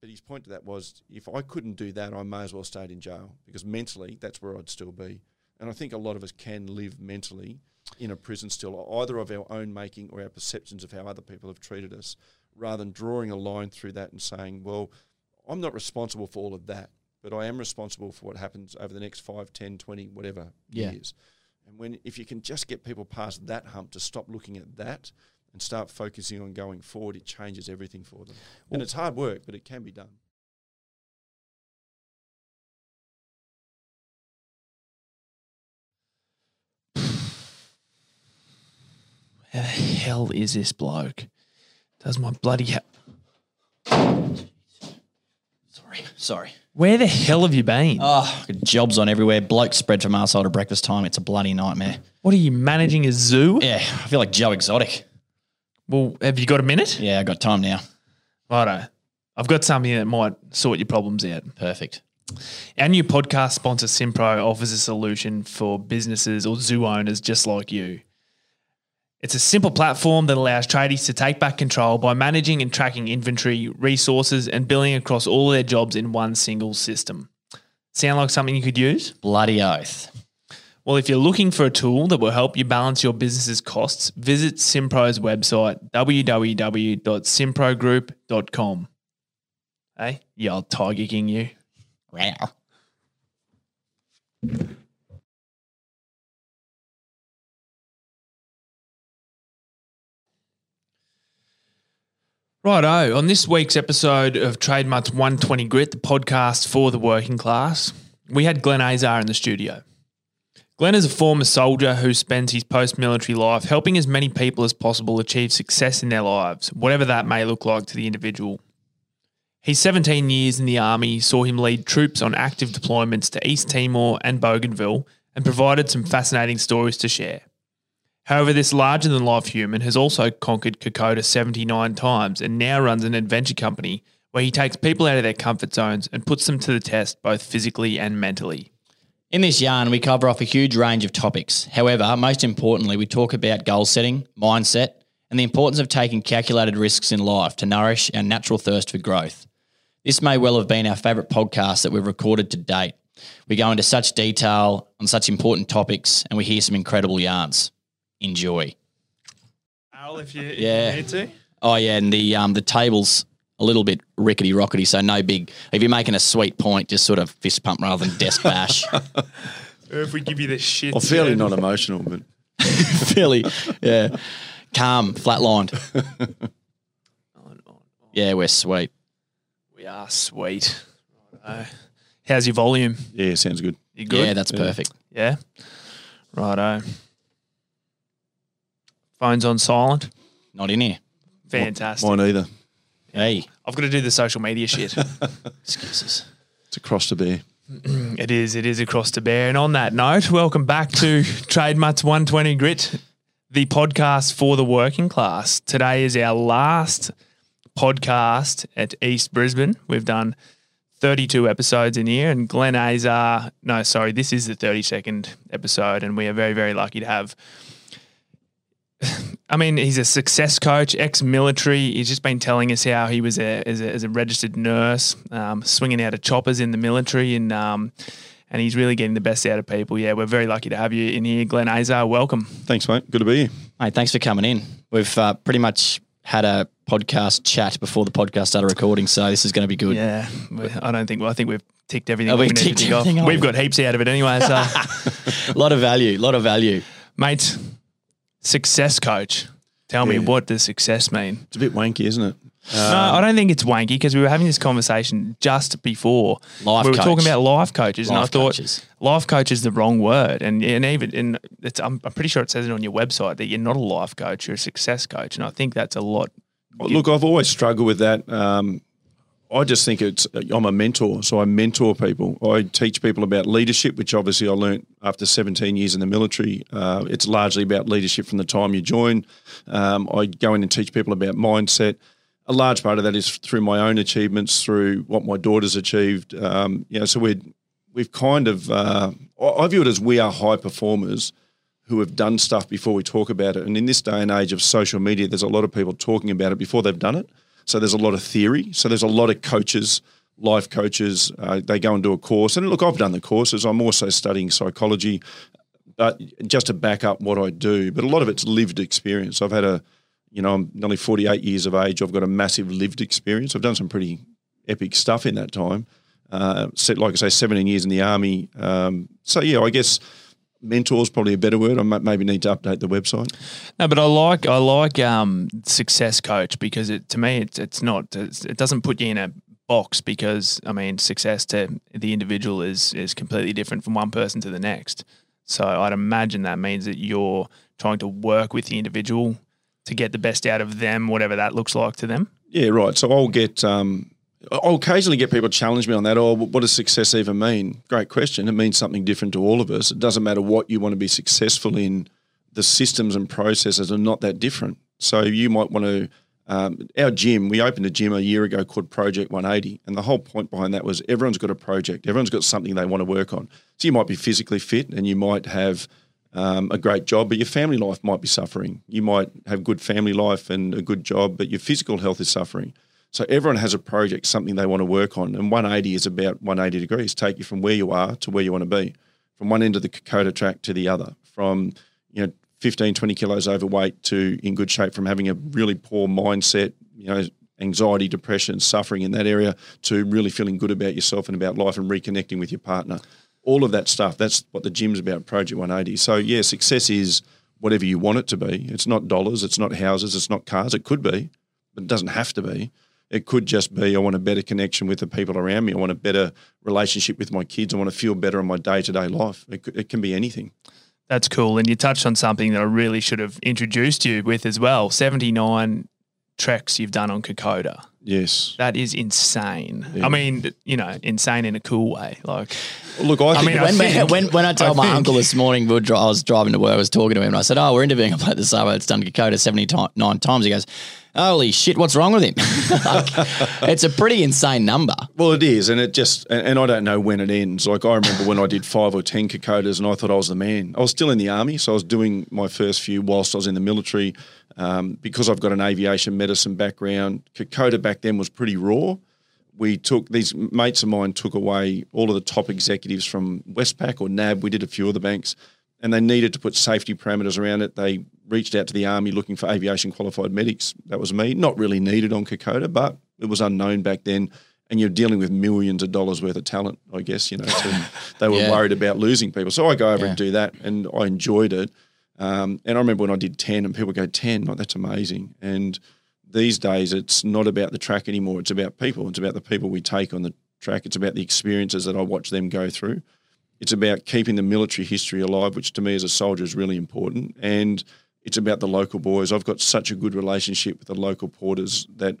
but his point to that was, if I couldn't do that, I may as well stayed in jail because mentally, that's where I'd still be. And I think a lot of us can live mentally in a prison still, either of our own making or our perceptions of how other people have treated us, rather than drawing a line through that and saying, well, I'm not responsible for all of that, but I am responsible for what happens over the next 5, 10, 20, whatever Yeah. years. And when if you can just get people past that hump to stop looking at that and start focusing on going forward, it changes everything for them. and it's hard work, but it can be done. How the hell is this bloke? Does my bloody hell. Sorry. Sorry. Where the hell have you been? Ah, oh, got jobs on everywhere. Bloke spread from arsehole to breakfast time. It's a bloody nightmare. what are you managing a zoo? Yeah, I feel like Joe Exotic. Well, have you got a minute? Yeah, I got time now. Righto. I've got something that might sort your problems out. Perfect. Our new podcast sponsor, Simpro, offers a solution for businesses or zoo owners just like you. It's a simple platform that allows tradies to take back control by managing and tracking inventory, resources, and billing across all their jobs in one single system. Sound like something you could use? Bloody oath. Well, if you're looking for a tool that will help you balance your business's costs, visit Simpro's website, www.simprogroup.com. Hey, you old Tiger King, you. Wow. Righto. On this week's episode of Trademark's 120 Grit, the podcast for the working class, we had Glenn Azar in the studio. Glenn is a former soldier who spends his post military life helping as many people as possible achieve success in their lives, whatever that may look like to the individual. His 17 years in the Army saw him lead troops on active deployments to East Timor and Bougainville and provided some fascinating stories to share. However, this larger than life human has also conquered Kokoda 79 times and now runs an adventure company where he takes people out of their comfort zones and puts them to the test both physically and mentally. In this yarn, we cover off a huge range of topics. However, most importantly, we talk about goal setting, mindset, and the importance of taking calculated risks in life to nourish our natural thirst for growth. This may well have been our favourite podcast that we've recorded to date. We go into such detail on such important topics and we hear some incredible yarns. Enjoy. Al, if you, Yeah. need to. Oh yeah, and the um the table's a little bit rickety rockety, so no big. If you're making a sweet point, just sort of fist pump rather than desk bash. If we give you the shit. Well, fairly not emotional, but Fairly, yeah, calm, flatlined. Yeah, we're sweet. We are sweet. Righto. How's your volume? yeah, sounds good. You good? Yeah, that's perfect. Yeah. Righto. Phone's on silent. Not in here. Fantastic. Mine either. Hey, I've got to do the social media shit. excuses. It's a cross to bear. it is. It is across to bear. And on that note, welcome back to Trademarks 120 Grit, the podcast for the working class. Today is our last podcast at East Brisbane. We've done 32 episodes in here, and Glenn Azar, no, sorry, this is the 32nd episode, and we are very, very lucky to have. I mean, he's a success coach, ex-military. He's just been telling us how he was a as a, as a registered nurse, um, swinging out of choppers in the military, and um, and he's really getting the best out of people. Yeah, we're very lucky to have you in here, Glenn Azar. Welcome. Thanks, mate. Good to be here. Hey, thanks for coming in. We've uh, pretty much had a podcast chat before the podcast started recording, so this is going to be good. Yeah, I don't think. Well, I think we've ticked everything. Oh, we we've need ticked tick off. off. We've got heaps out of it anyway. So, A lot of value. A lot of value. mate, success coach. Tell me Yeah. what does success mean? It's a bit wanky, isn't it? no, I don't think it's wanky because we were having this conversation just before. Life we were coach. talking about life coaches, and I Life thought coaches. life coach is the wrong word. And and even and it's, I'm, I'm pretty sure it says it on your website that you're not a life coach, you're a success coach, and I think that's a lot. Well, Look, I've always struggled with that. Um, I just think it's I'm a mentor, so I mentor people. I teach people about leadership, which obviously I learnt after 17 years in the military. Uh, it's largely about leadership from the time you join. Um, I go in and teach people about mindset. A large part of that is through my own achievements, through what my daughter's achieved. Um, you know, so we're we've kind of uh, I view it as we are high performers who have done stuff before we talk about it. And in this day and age of social media, there's a lot of people talking about it before they've done it. So there's a lot of theory. So there's a lot of coaches, life coaches. Uh, they go and do a course. And look, I've done the courses. I'm also studying psychology, but just to back up what I do. But a lot of it's lived experience. I've had a, you know, I'm nearly 48 years of age. I've got a massive lived experience. I've done some pretty epic stuff in that time. Uh, like I say, 17 years in the army. Um, so yeah, I guess mentor is probably a better word. I maybe need to update the website. No, but I like I like um, success coach because it to me it's it's not it's, it doesn't put you in a box because I mean success to the individual is is completely different from one person to the next. So I'd imagine that means that you're trying to work with the individual to get the best out of them, whatever that looks like to them. Yeah, right. So I'll get um, I'll occasionally get people challenge me on that. Oh, what does success even mean? Great question. It means something different to all of us. It doesn't matter what you want to be successful in. The systems and processes are not that different. So you might want to. Um, our gym, we opened a gym a year ago called Project 180, and the whole point behind that was everyone's got a project, everyone's got something they want to work on. So you might be physically fit, and you might have um, a great job, but your family life might be suffering. You might have good family life and a good job, but your physical health is suffering. So everyone has a project, something they want to work on, and 180 is about 180 degrees, take you from where you are to where you want to be, from one end of the Kokoda track to the other, from you know 15, 20 kilos overweight to in good shape, from having a really poor mindset, you know, anxiety, depression, suffering in that area, to really feeling good about yourself and about life and reconnecting with your partner. All of that stuff. That's what the gym's about, Project 180. So yeah, success is whatever you want it to be. It's not dollars, it's not houses, it's not cars. It could be, but it doesn't have to be. It could just be I want a better connection with the people around me. I want a better relationship with my kids. I want to feel better in my day to day life. It, it can be anything. That's cool. And you touched on something that I really should have introduced you with as well 79 treks you've done on Kokoda. Yes. That is insane. Yeah. I mean, you know, insane in a cool way. Like, look, I, I mean, when, I think, when, when I told I my think. uncle this morning, we I was driving to work, I was talking to him, and I said, "Oh, we're interviewing a bloke this summer. It's done Kokoda seventy nine times." He goes, holy shit, what's wrong with him? like, it's a pretty insane number. Well, it is, and it just, and, and, I don't know when it ends. Like I remember when I did five or ten Kokodas, and I thought I was the man. I was still in the army, so I was doing my first few whilst I was in the military. Um, because I've got an aviation medicine background, Kokoda back then was pretty raw. We took these mates of mine took away all of the top executives from Westpac or NAB. We did a few of the banks and they needed to put safety parameters around it. They reached out to the army looking for aviation qualified medics. That was me. Not really needed on Kokoda, but it was unknown back then. And you're dealing with millions of dollars worth of talent, I guess, you know. They were yeah. worried about losing people. So I go over yeah. and do that, and I enjoyed it. Um, and I remember when I did 10, and people go, 10, like, that's amazing. And these days, it's not about the track anymore. It's about people. It's about the people we take on the track. It's about the experiences that I watch them go through. It's about keeping the military history alive, which to me as a soldier is really important. And it's about the local boys. I've got such a good relationship with the local porters that.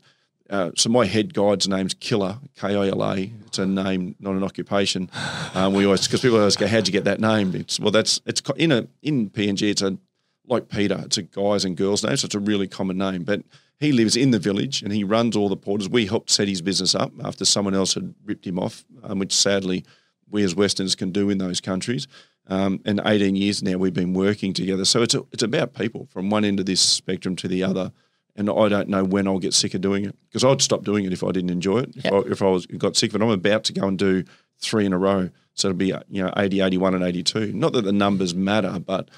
Uh, so my head guide's name's Killa, K I L A. It's a name, not an occupation. Um, we always because people always go, "How'd you get that name?" It's well, that's it's in a in PNG. It's a like Peter. It's a guys and girls name, so it's a really common name. But he lives in the village and he runs all the porters. We helped set his business up after someone else had ripped him off, um, which sadly we as Westerners can do in those countries. Um, and 18 years now we've been working together. So it's a, it's about people from one end of this spectrum to the other. And I don't know when I'll get sick of doing it because I'd stop doing it if I didn't enjoy it. If, yep. I, if I was got sick of it, I'm about to go and do three in a row. So it'll be you know 80, 81, and 82. Not that the numbers matter, but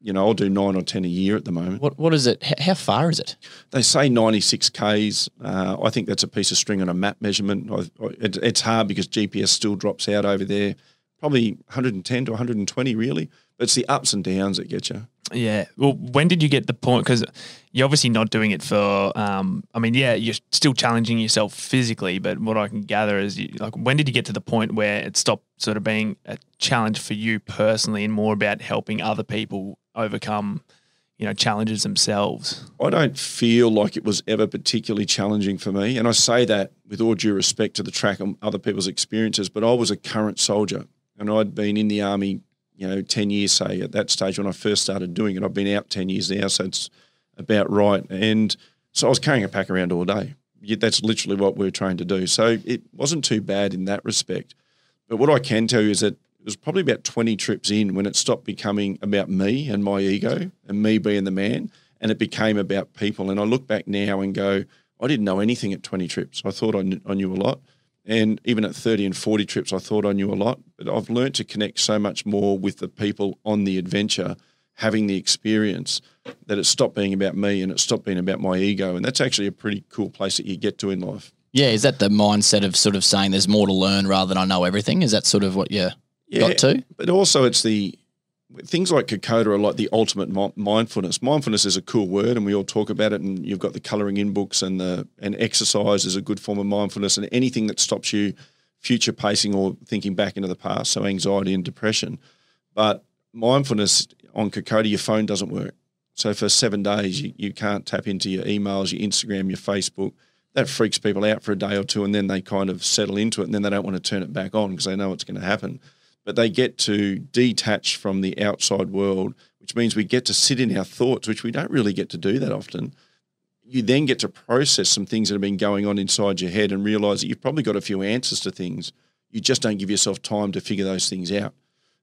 you know, I'll do nine or ten a year at the moment. What what is it? How far is it? They say ninety six k's. Uh, I think that's a piece of string on a map measurement. I, I, it, it's hard because GPS still drops out over there. Probably one hundred and ten to one hundred and twenty, really. It's the ups and downs that get you. Yeah. Well, when did you get the point? Because you're obviously not doing it for. Um, I mean, yeah, you're still challenging yourself physically, but what I can gather is, you, like, when did you get to the point where it stopped sort of being a challenge for you personally, and more about helping other people overcome you know challenges themselves i don't feel like it was ever particularly challenging for me and i say that with all due respect to the track and other people's experiences but i was a current soldier and i'd been in the army you know 10 years say at that stage when i first started doing it i've been out 10 years now so it's about right and so i was carrying a pack around all day that's literally what we are trying to do so it wasn't too bad in that respect but what i can tell you is that it was probably about 20 trips in when it stopped becoming about me and my ego and me being the man and it became about people. And I look back now and go, I didn't know anything at 20 trips. I thought I knew, I knew a lot. And even at 30 and 40 trips, I thought I knew a lot. But I've learned to connect so much more with the people on the adventure, having the experience, that it stopped being about me and it stopped being about my ego. And that's actually a pretty cool place that you get to in life. Yeah, is that the mindset of sort of saying there's more to learn rather than I know everything? Is that sort of what you got to? But also, it's the things like Kokoda are like the ultimate mi- mindfulness. Mindfulness is a cool word, and we all talk about it. And you've got the colouring in books, and the and exercise is a good form of mindfulness, and anything that stops you future pacing or thinking back into the past, so anxiety and depression. But mindfulness on Kokoda, your phone doesn't work. So for seven days, you, you can't tap into your emails, your Instagram, your Facebook. That freaks people out for a day or two, and then they kind of settle into it, and then they don't want to turn it back on because they know it's going to happen but they get to detach from the outside world, which means we get to sit in our thoughts, which we don't really get to do that often. You then get to process some things that have been going on inside your head and realize that you've probably got a few answers to things. You just don't give yourself time to figure those things out.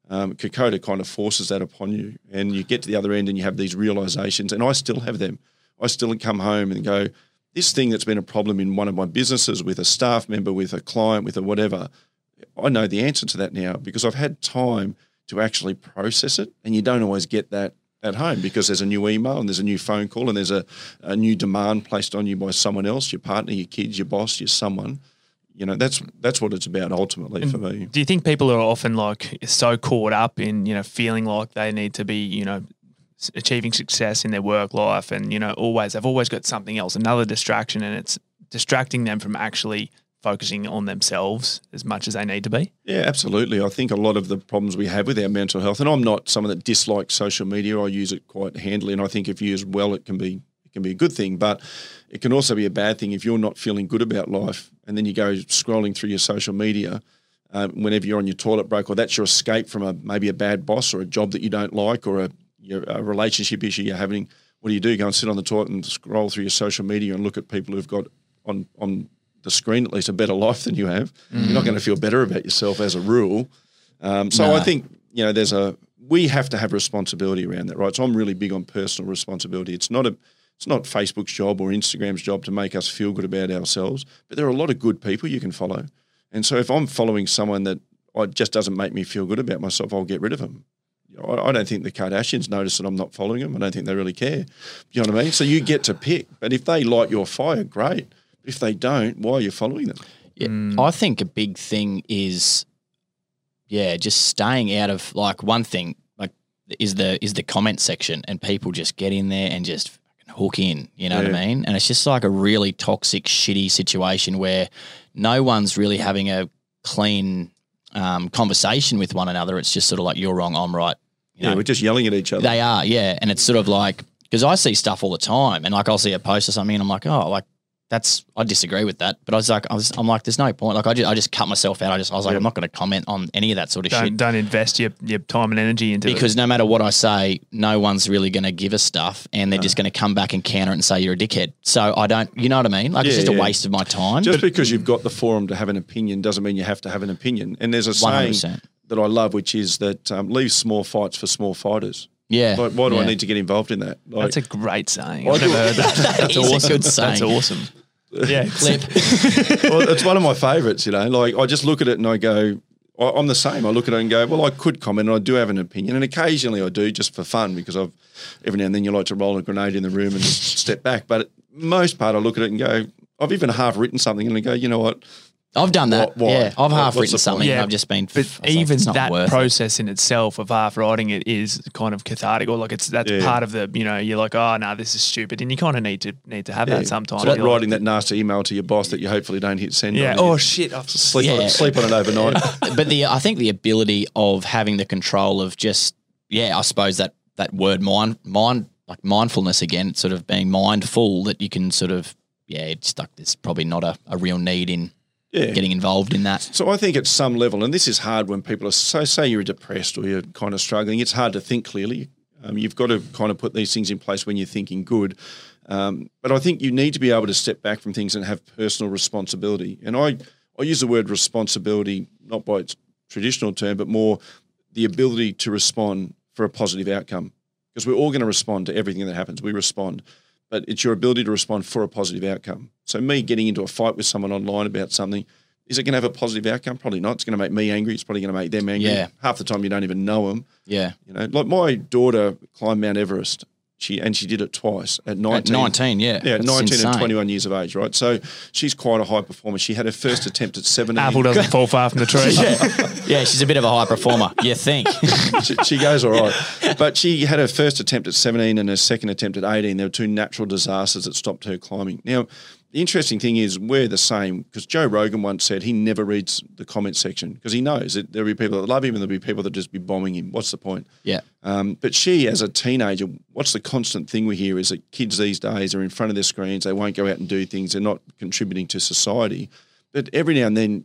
Um, Kokoda kind of forces that upon you, and you get to the other end and you have these realizations. And I still have them. I still come home and go, this thing that's been a problem in one of my businesses with a staff member, with a client, with a whatever, I know the answer to that now because I've had time to actually process it, and you don't always get that at home because there's a new email and there's a new phone call and there's a, a new demand placed on you by someone else, your partner, your kids, your boss, your someone. You know, that's that's what it's about ultimately for me. Do you think people are often like so caught up in you know feeling like they need to be you know achieving success in their work life and you know always they've always got something else another distraction and it's distracting them from actually focusing on themselves as much as they need to be. Yeah, absolutely. I think a lot of the problems we have with our mental health, and I'm not someone that dislikes social media. I use it quite handily, and I think if used well, it can be it can be a good thing. But it can also be a bad thing if you're not feeling good about life, and then you go scrolling through your social media. Um, whenever you're on your toilet break, or that's your escape from a maybe a bad boss or a job that you don't like, or a, your, a relationship issue you're having, what do you do? Go and sit on the toilet and scroll through your social media and look at people who've got on on the screen at least a better life than you have. You're not going to feel better about yourself as a rule. Um, so No. I think you know there's a we have to have responsibility around that, right? So I'm really big on personal responsibility. It's not a it's not Facebook's job or Instagram's job to make us feel good about ourselves, but there are a lot of good people you can follow. And so if I'm following someone that I, just doesn't make me feel good about myself, I'll get rid of them. I, I don't think the Kardashians notice that I'm not following them. I don't think they really care. You know what I mean? So you get to pick. But if they light your fire, great. If they don't, why are you following them? Yeah, I think a big thing is, yeah, just staying out of like one thing like is the is the comment section and people just get in there and just hook in. You know what I mean? And it's just like a really toxic, shitty situation where no one's really having a clean um, conversation with one another. It's just sort of like you're wrong, I'm right. You Yeah, we're just yelling at each other. they are, yeah. And it's sort of like because I see stuff all the time, and like I'll see a post or something, and I'm like, oh, like that's I disagree with that. But I was like, I was, I'm like, there's no point. Like I just, I just cut myself out. I just, I was like, Yeah. I'm not going to comment on any of that sort of Don't shit don't invest your, your time and energy into it. because no matter what I say, no one's really going to give us stuff, and they're just going to come back and counter it and say you're a dickhead. So I don't, you know what I mean? Like it's Yeah, just a waste of my time. Just because you've got the forum to have an opinion doesn't mean you have to have an opinion. And there's a saying 100%. that I love, which is that um, leave small fights for small fighters. Yeah. Like, why do I yeah. need to get involved in that? Like, That's a great saying. I I've never heard that. That's is a awesome. good That's saying. awesome. Yeah, Clip. well, it's one of my favourites. You know, like I just look at it and I go, I- I'm the same. I look at it and go, well, I could comment, and I do have an opinion, and occasionally I do just for fun because I've every now and then you like to roll a grenade in the room and just step back. But most part, I look at it and go, I've even half written something and I go, you know what? I've done that. Why- why? Yeah, I've What- half written something. Yeah, I've just been. But it's like, even it's that worth it. process in itself of half writing it is kind of cathartic, or like it's that's Yeah. part of the you know you're like oh no this is stupid, and you kind of need to need to have Yeah. that sometimes. It's like You're writing that nasty email to your boss that you hopefully don't hit send. yeah. Oh shit! I've sleep on it, sleep on it overnight. but the I think the ability of having the control of just yeah, I suppose that that word mind mind like mindfulness again, sort of being mindful that you can sort of yeah, it's like there's probably not a, a real need in yeah. getting involved in that. So I think at some level, and this is hard when people are so say you're depressed or you're kind of struggling. It's hard to think clearly. Um, you've got to kind of put these things in place when you're thinking good. Um, but I think you need to be able to step back from things and have personal responsibility. And I I use the word responsibility not by its traditional term, but more the ability to respond for a positive outcome. Because we're all going to respond to everything that happens. We respond. But it's your ability to respond for a positive outcome. So me getting into a fight with someone online about something, is it going to have a positive outcome? Probably not. It's going to make me angry. It's probably going to make them angry. Yeah. Half the time you don't even know them. Yeah. You know, like my daughter climbed Mount Everest. She and she did it twice at 19. At 19, yeah. Yeah, That's 19 insane. and 21 years of age, right? So she's quite a high performer. She had her first attempt at 17. Apple doesn't fall far from the tree. Yeah, yeah, she's a bit of a high performer. You think? she, she goes all right. But she had her first attempt at 17 and her second attempt at 18. There were two natural disasters that stopped her climbing. Now, the interesting thing is we're the same because Joe Rogan once said he never reads the comment section because he knows that there'll be people that love him and there'll be people that just be bombing him. What's the point? Yeah. Um, but she, as a teenager, what's the constant thing we hear is that kids these days are in front of their screens. They won't go out and do things. They're not contributing to society. But every now and then,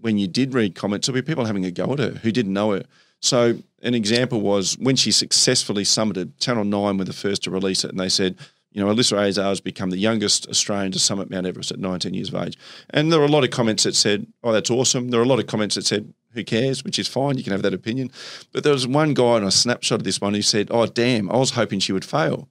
when you did read comments, there'll be people having a go at her who didn't know her. So an example was when she successfully summited, Channel 9 were the first to release it, and they said, you know, Alyssa Azar has become the youngest Australian to summit Mount Everest at 19 years of age. And there were a lot of comments that said, oh, that's awesome. There were a lot of comments that said, who cares, which is fine. You can have that opinion. But there was one guy on a snapshot of this one who said, oh, damn, I was hoping she would fail.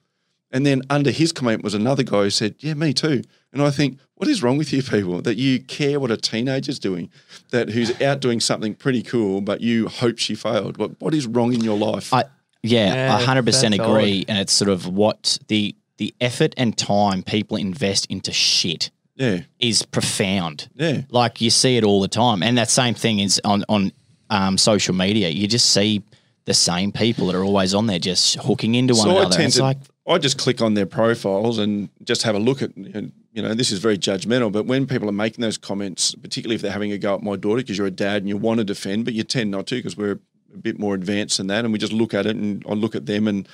And then under his comment was another guy who said, Yeah, me too. And I think, what is wrong with you people that you care what a teenager's doing, that who's out doing something pretty cool, but you hope she failed? What what is wrong in your life? I yeah, Yeah, a hundred percent that's agree. And it's sort of what the the effort and time people invest into shit yeah, is profound. yeah. Like you see it all the time, and that same thing is on on um, social media. You just see the same people that are always on there, just hooking into one So I another. Tend It's to, like I just click on their profiles and just have a look at, and, you know, this is very judgmental, but when people are making those comments, particularly if they're having a go at my daughter because you're a dad and you want to defend, but you tend not to because we're a bit more advanced than that, and we just look at it and I look at them and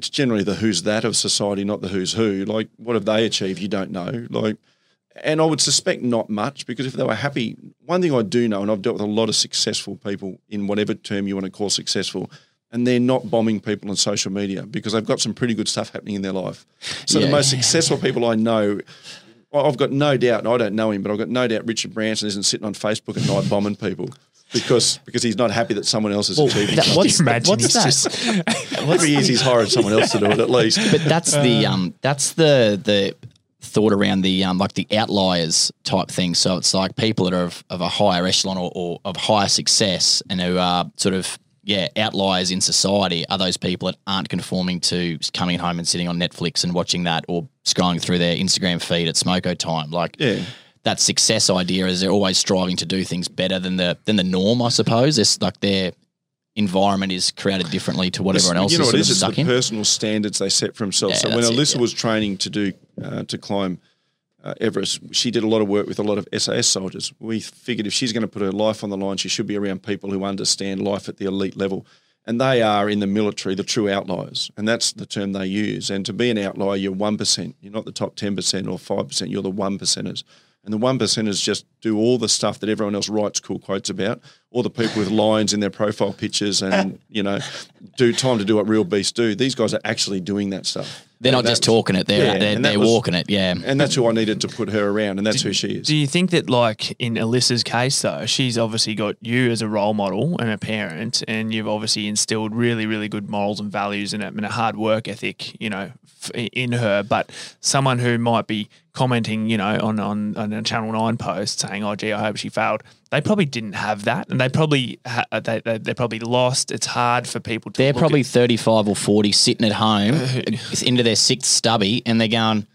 it's generally the who's that of society, not the who's who. Like, what have they achieved? You don't know. Like, and I would suspect not much because if they were happy, one thing I do know, and I've dealt with a lot of successful people in whatever term you want to call successful, and they're not bombing people on social media because they've got some pretty good stuff happening in their life. So the most successful people I know, I've got no doubt, and I don't know him, but I've got no doubt Richard Branson isn't sitting on Facebook at night bombing people because because he's not happy that someone else is achieving that- what's, Imagine what's he's that? just Whatever he is, he's hired someone else to do it at least. but that's the um that's the the thought around the um like the outliers type thing. So it's like people that are of, of a higher echelon or, or of higher success and who are sort of yeah outliers in society are those people that aren't conforming to coming home and sitting on Netflix and watching that or scrolling through their Instagram feed at smoko time. Like Yeah. That success idea is they're always striving to do things better than the than the norm. I suppose it's like their environment is created differently to what everyone else you know is it is? It's the in. personal standards they set for themselves. Yeah, so when that's it, Alyssa yeah. was training to do uh, to climb uh, Everest, she did a lot of work with a lot of SAS soldiers. We figured if she's going to put her life on the line, she should be around people who understand life at the elite level. And they are in the military the true outliers, and that's the term they use. And to be an outlier, you're one percent. You're not the top ten percent or five percent. You're the one percenters. And the one percenters just do all the stuff that everyone else writes cool quotes about. All the people with lines in their profile pictures, and you know, do time to do what real beasts do. These guys are actually doing that stuff. They're not just that- talking it; they're Yeah, they're, they're was- walking it. Yeah, and that's who I needed to put her around, and that's who she is. Do you think that, like in Alyssa's case, though, she's obviously got you as a role model and a parent, and you've obviously instilled really, really good morals and values and a, and a hard work ethic, you know, f- in her. But someone who might be commenting, you know, on on, on a Channel Nine post saying, "Oh, gee, I hope she failed," they probably didn't have that, and they probably ha- uh, they, they they're probably lost. It's hard for people to. they're probably at- thirty-five or forty, sitting at home uh, into their sixth stubby, and they're going.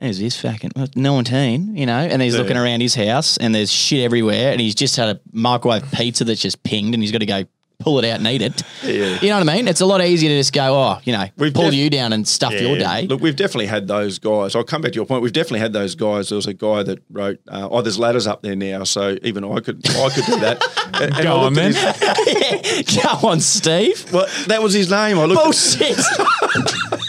There's this fucking 19, you know, and he's looking around his house and there's shit everywhere and he's just had a microwave pizza that's just pinged and he's got to go pull it out and eat it. Yeah. You know what I mean? It's a lot easier to just go, oh, you know, We've pull def- you down and stuff your day. Look, we've definitely had those guys. I'll come back to your point. We've definitely had those guys. There was a guy that wrote, uh, "Oh, there's ladders up there now," so even I could, I could do that. And, and Go on, man. his- Go on, Steve. well, that was his name. I looked, Bullshit.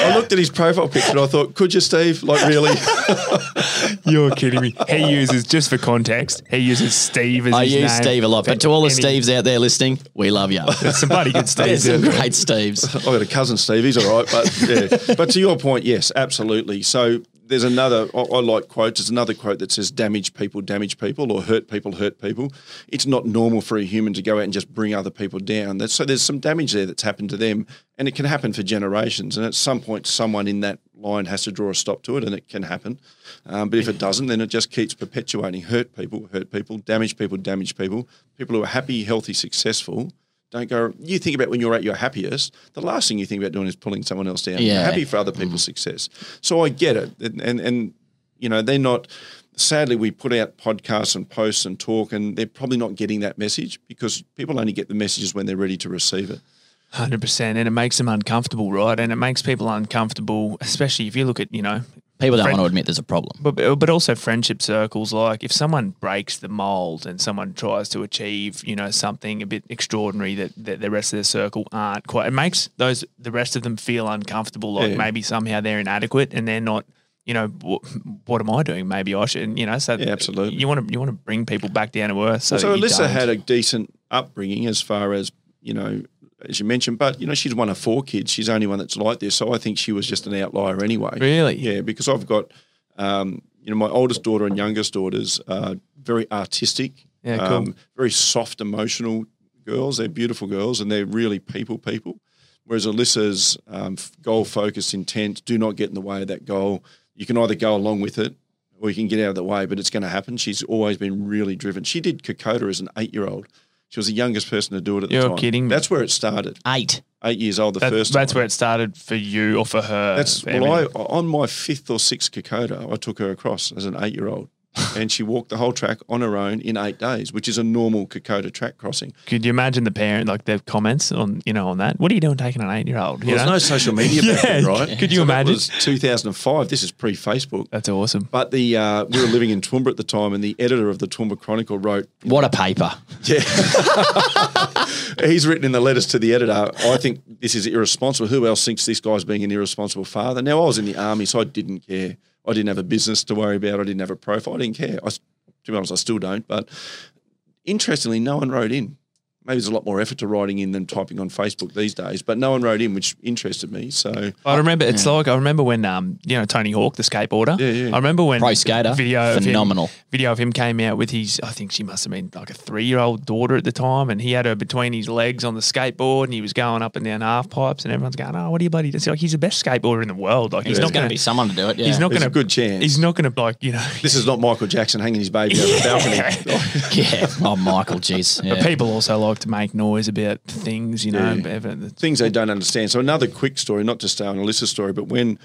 I looked at his profile picture. and I thought, could you, Steve? Like, really? You're kidding me. He uses just for context. He uses Steve as I his use name. Steve a lot, but to all the Any- Steves out there listening, we love you. There's some bloody good There's Steves. some great Steves. I've got a cousin, Steve. He's all right, but yeah. But to your point, yes, absolutely. So there's another. I, I like quotes. There's another quote that says, "Damage people, damage people," or "Hurt people, hurt people." It's not normal for a human to go out and just bring other people down. That's, so there's some damage there that's happened to them, and it can happen for generations. And at some point, someone in that line has to draw a stop to it, and it can happen. Um, but if it doesn't, then it just keeps perpetuating. Hurt people, hurt people, damage people, damage people. People who are happy, healthy, successful. Don't go. You think about when you're at your happiest. The last thing you think about doing is pulling someone else down. You're Yeah. happy for other mm-hmm. people's success. So I get it, and, and and you know they're not. Sadly, we put out podcasts and posts and talk, and they're probably not getting that message because people only get the messages when they're ready to receive it. Hundred percent, and it makes them uncomfortable, right? And it makes people uncomfortable, especially if you look at you know, People don't Friend- want to admit there's a problem. but but also friendship circles. Like if someone breaks the mold and someone tries to achieve you know something a bit extraordinary that, that the rest of their circle aren't quite, it makes those the rest of them feel uncomfortable. Like Yeah. maybe somehow they're inadequate and they're not. You know what, what am I doing? Maybe I should. You know, so Yeah, absolutely. You want to you want to bring people back down to earth. So, So, that you Alyssa don't. had a decent upbringing as far as you know, as you mentioned, but you know she's one of four kids. She's the only one that's like this, so I think she was just an outlier anyway. Really? Yeah, because I've got, um, you know, my oldest daughter and youngest daughters are very artistic, Yeah, cool. um, very soft, emotional girls. They're beautiful girls, and they're really people people. Whereas Alyssa's um, goal focused, intent, do not get in the way of that goal. You can either go along with it or you can get out of the way, but it's going to happen. She's always been really driven. She did Kokoda as an eight year old. She was the youngest person to do it at the You're time. kidding me. That's where it started. Eight. Eight years old, the That- first that's time. where it started for you or for her. That's I well, I on my fifth or sixth Kokoda, I took her across as an eight year old. And she walked the whole track on her own in eight days, which is a normal Kokoda track crossing. Could you imagine the parent, like the comments on, you know, on that? What are you doing taking an eight year old? Well, there's no social media back then, Yeah, right? could you So that imagine? was 2005. This is pre Facebook. That's awesome. But the uh, we were living in Toowoomba at the time, and the editor of the Toowoomba Chronicle wrote, What a paper. "Yeah, he's written in the letters to the editor. I think this is irresponsible. Who else thinks this guy's being an irresponsible father?" Now I was in the army, so I didn't care. I didn't have a business to worry about. I didn't have a profile. I didn't care. I, to be honest, I still don't. But interestingly, no one wrote in. Maybe there's a lot more effort to writing in than typing on Facebook these days. But no one wrote in, which interested me. So I remember it's like I remember when um you know Tony Hawk the skateboarder. Yeah, yeah. I remember when Pro skater. video of him- Phenomenal. video of him came out with his I think she must have been like a three year old daughter at the time, and he had her between his legs on the skateboard, and he was going up and down half pipes, and everyone's going, "Oh, what are you bloody?" It's like he's the best skateboarder in the world. Like he's There's not going going to be someone to do it. Yeah. He's not there's going a good chance. He's not going to like you know. This is not Michael Jackson hanging his baby over the balcony. yeah. Oh, Michael, jeez. But Yeah. people also like to make noise about things, you know. Yeah. Things they don't understand. So another quick story, not to stay on Alyssa's story, but when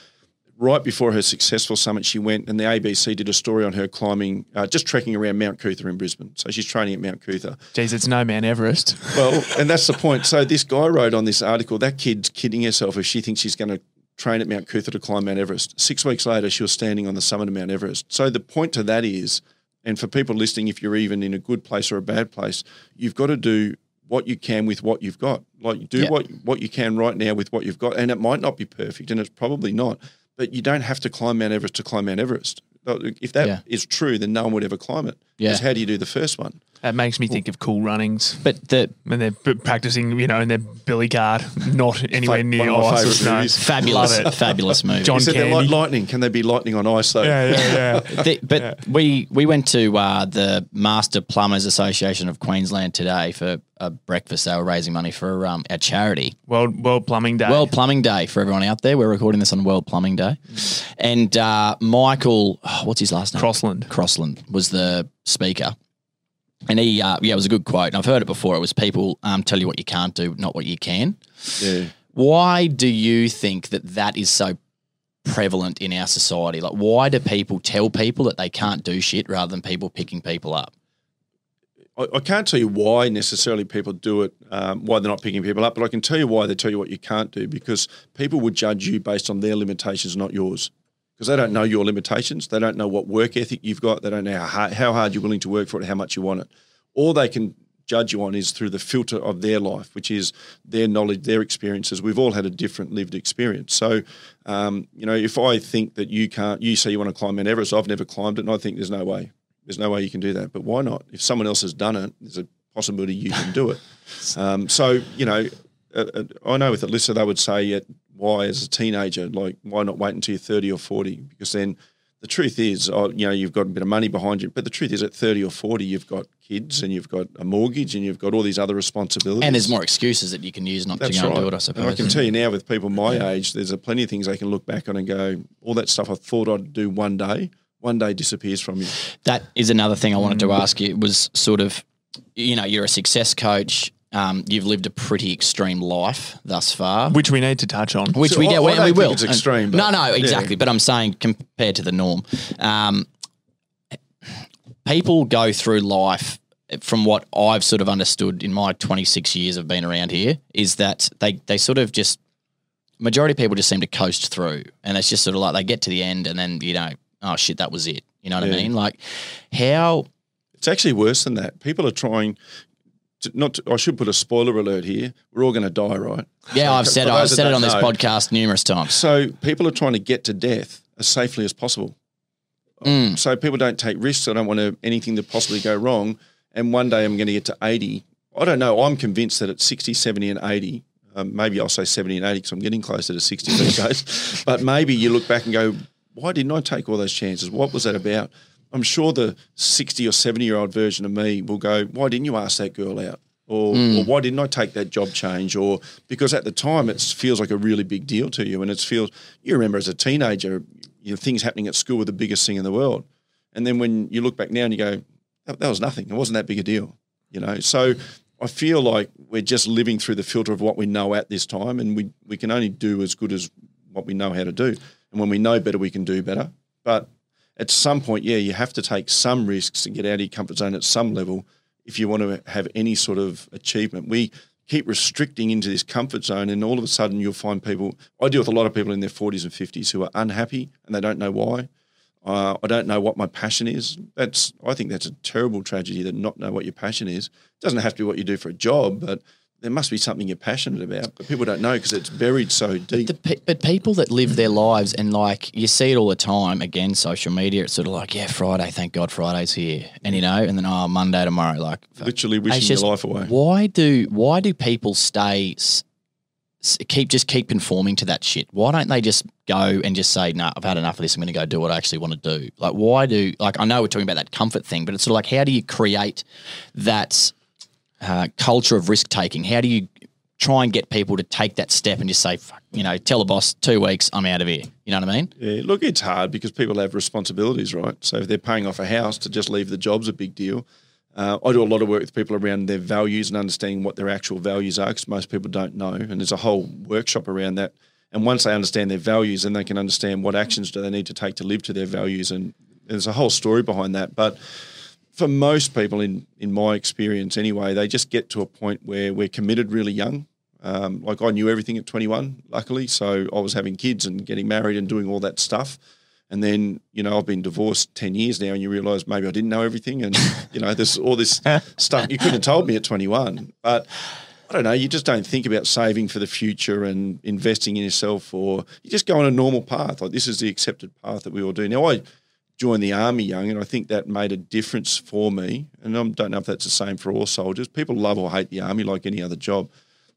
right before her successful summit, she went and the ABC did a story on her climbing, uh, just trekking around Mount Coot-tha in Brisbane. So she's training at Mount Coot-tha. Geez, it's no Mount Everest. Well, and that's the point. So this guy wrote on this article that kid's kidding herself if she thinks she's going to train at Mount Coot-tha to climb Mount Everest. Six weeks later, she was standing on the summit of Mount Everest. So the point to that is, and for people listening, if you're even in a good place or a bad place, you've got to do what you can with what you've got. Like do Yeah. what what you can right now with what you've got, and it might not be perfect, and it's probably not. But you don't have to climb Mount Everest to climb Mount Everest. If that is Yeah. true, then no one would ever climb it. Yeah. Because how do you do the first one? That makes me think of cool runnings. But the when they're p- practicing, you know, in their billy cart, not anywhere Fa- near one of my ice or favourite snow. movies. fabulous, Love it. fabulous movie. John You said they're Candy. like lightning. Can they be lightning on ice though? Yeah, yeah, yeah. The- but we we went to uh, the Master Plumbers Association of Queensland today for a breakfast. They were raising money for um, our charity. World World Plumbing Day. World Plumbing Day for everyone out there. We're recording this on World Plumbing Day, and uh, Michael, oh, what's his last name? Crossland. Crossland was the speaker, and he, uh, yeah, it was a good quote. And I've heard it before. It was people um, tell you what you can't do, not what you can. Yeah. Why do you think that that is so prevalent in our society? Like, why do people tell people that they can't do shit rather than people picking people up? I, I can't tell you why necessarily people do it, um, why they're not picking people up, but I can tell you why they tell you what you can't do because people would judge you based on their limitations, not yours. Because they don't know your limitations. They don't know what work ethic you've got. They don't know how hard, how hard you're willing to work for it, how much you want it. All they can judge you on is through the filter of their life, which is their knowledge, their experiences. We've all had a different lived experience. So, um, you know, if I think that you can't, you say you want to climb Mount Everest, I've never climbed it, and I think there's no way. There's no way you can do that. But why not? If someone else has done it, there's a possibility you can do it. Um, so, you know, uh, I know with Alyssa, they would say, uh, why as a teenager, like, why not wait until you're 30 or 40? Because then the truth is, oh, you know, you've got a bit of money behind you, but the truth is, at thirty or forty, you've got kids and you've got a mortgage and you've got all these other responsibilities. And there's more excuses that you can use not That's to go right. and do it, I And suppose. I can tell you now, with people my age, there's a plenty of things they can look back on and go, all that stuff I thought I'd do one day, one day disappears from you. that is another thing I wanted Mm. to ask you. It was sort of, you know, you're a success coach. Um, you've lived a pretty extreme life thus far, Which we need to touch on. which So we I- get. I we, don't we think will. it's extreme, And- but- no, no, yeah. exactly. But I'm saying compared to the norm, um, people go through life. From what I've sort of understood in my 26 years of being around here, is that they they sort of just majority of people just seem to coast through, and it's just sort of like they get to the end, and then you know, oh shit, that was it. You know what I mean? Like how It's actually worse than that. People are trying. Not, to, I should put a spoiler alert here. We're all going to die, right? Yeah, I've said it. I've said it on this know. podcast numerous times. So people are trying to get to death as safely as possible. Mm. So people don't take risks. I don't want to, anything to possibly go wrong. And one day I'm going to get to 80. I don't know. I'm convinced that at 60, 70, and 80, um, maybe I'll say 70 and 80 because I'm getting closer to 60 these days. But maybe you look back and go, why didn't I take all those chances? What was that about? I'm sure the 60 or 70 year old version of me will go, why didn't you ask that girl out? Or, or hmm. why didn't I take that job change? Or because at the time it feels like a really big deal to you, and it feels you remember as a teenager, you know, things happening at school were the biggest thing in the world, and then when you look back now and you go, that, that was nothing. It wasn't that big a deal, you know. So I feel like we're just living through the filter of what we know at this time, and we we can only do as good as what we know how to do. And when we know better, we can do better. But at some point, yeah, you have to take some risks and get out of your comfort zone at some level if you want to have any sort of achievement. We keep restricting into this comfort zone, and all of a sudden, you'll find people. I deal with a lot of people in their 40s and 50s who are unhappy and they don't know why. Uh, I don't know what my passion is. That's I think that's a terrible tragedy that not know what your passion is. It doesn't have to be what you do for a job, but there must be something you're passionate about. But people don't know because it's buried so deep. The, pe- but people that live their lives and like you see it all the time. Again, social media. It's sort of like, yeah, Friday. Thank God Friday's here, and you know, and then oh, Monday tomorrow. Like. Literally wishing just, your life away. Why do why do people stay? s- Keep just keep conforming to that shit. Why don't they just go and just say, "No, I've had enough of this. I'm going to go do what I actually want to do." Like, why do like I know we're talking about that comfort thing, but it's sort of like how do you create that uh, culture of risk taking? How do you try and get people to take that step and just say, you know, tell the boss two weeks, I'm out of here. You know what I mean? Yeah, look, it's hard because people have responsibilities, right? So if they're paying off a house, to just leave the job's a big deal. Uh, I do a lot of work with people around their values and understanding what their actual values are because most people don't know. And there's a whole workshop around that. And once they understand their values, then they can understand what actions do they need to take to live to their values. And there's a whole story behind that. But for most people, in in my experience anyway, they just get to a point where we're committed really young. Um, like I knew everything at 21, luckily, so I was having kids and getting married and doing all that stuff. And then you know I've been divorced 10 years now, and you realise maybe I didn't know everything, and you know there's all this stuff you couldn't have told me at 21. But I don't know, you just don't think about saving for the future and investing in yourself, or you just go on a normal path. Like this is the accepted path that we all do. Now I joined the army young, and I think that made a difference for me. And I don't know if that's the same for all soldiers. People love or hate the army like any other job,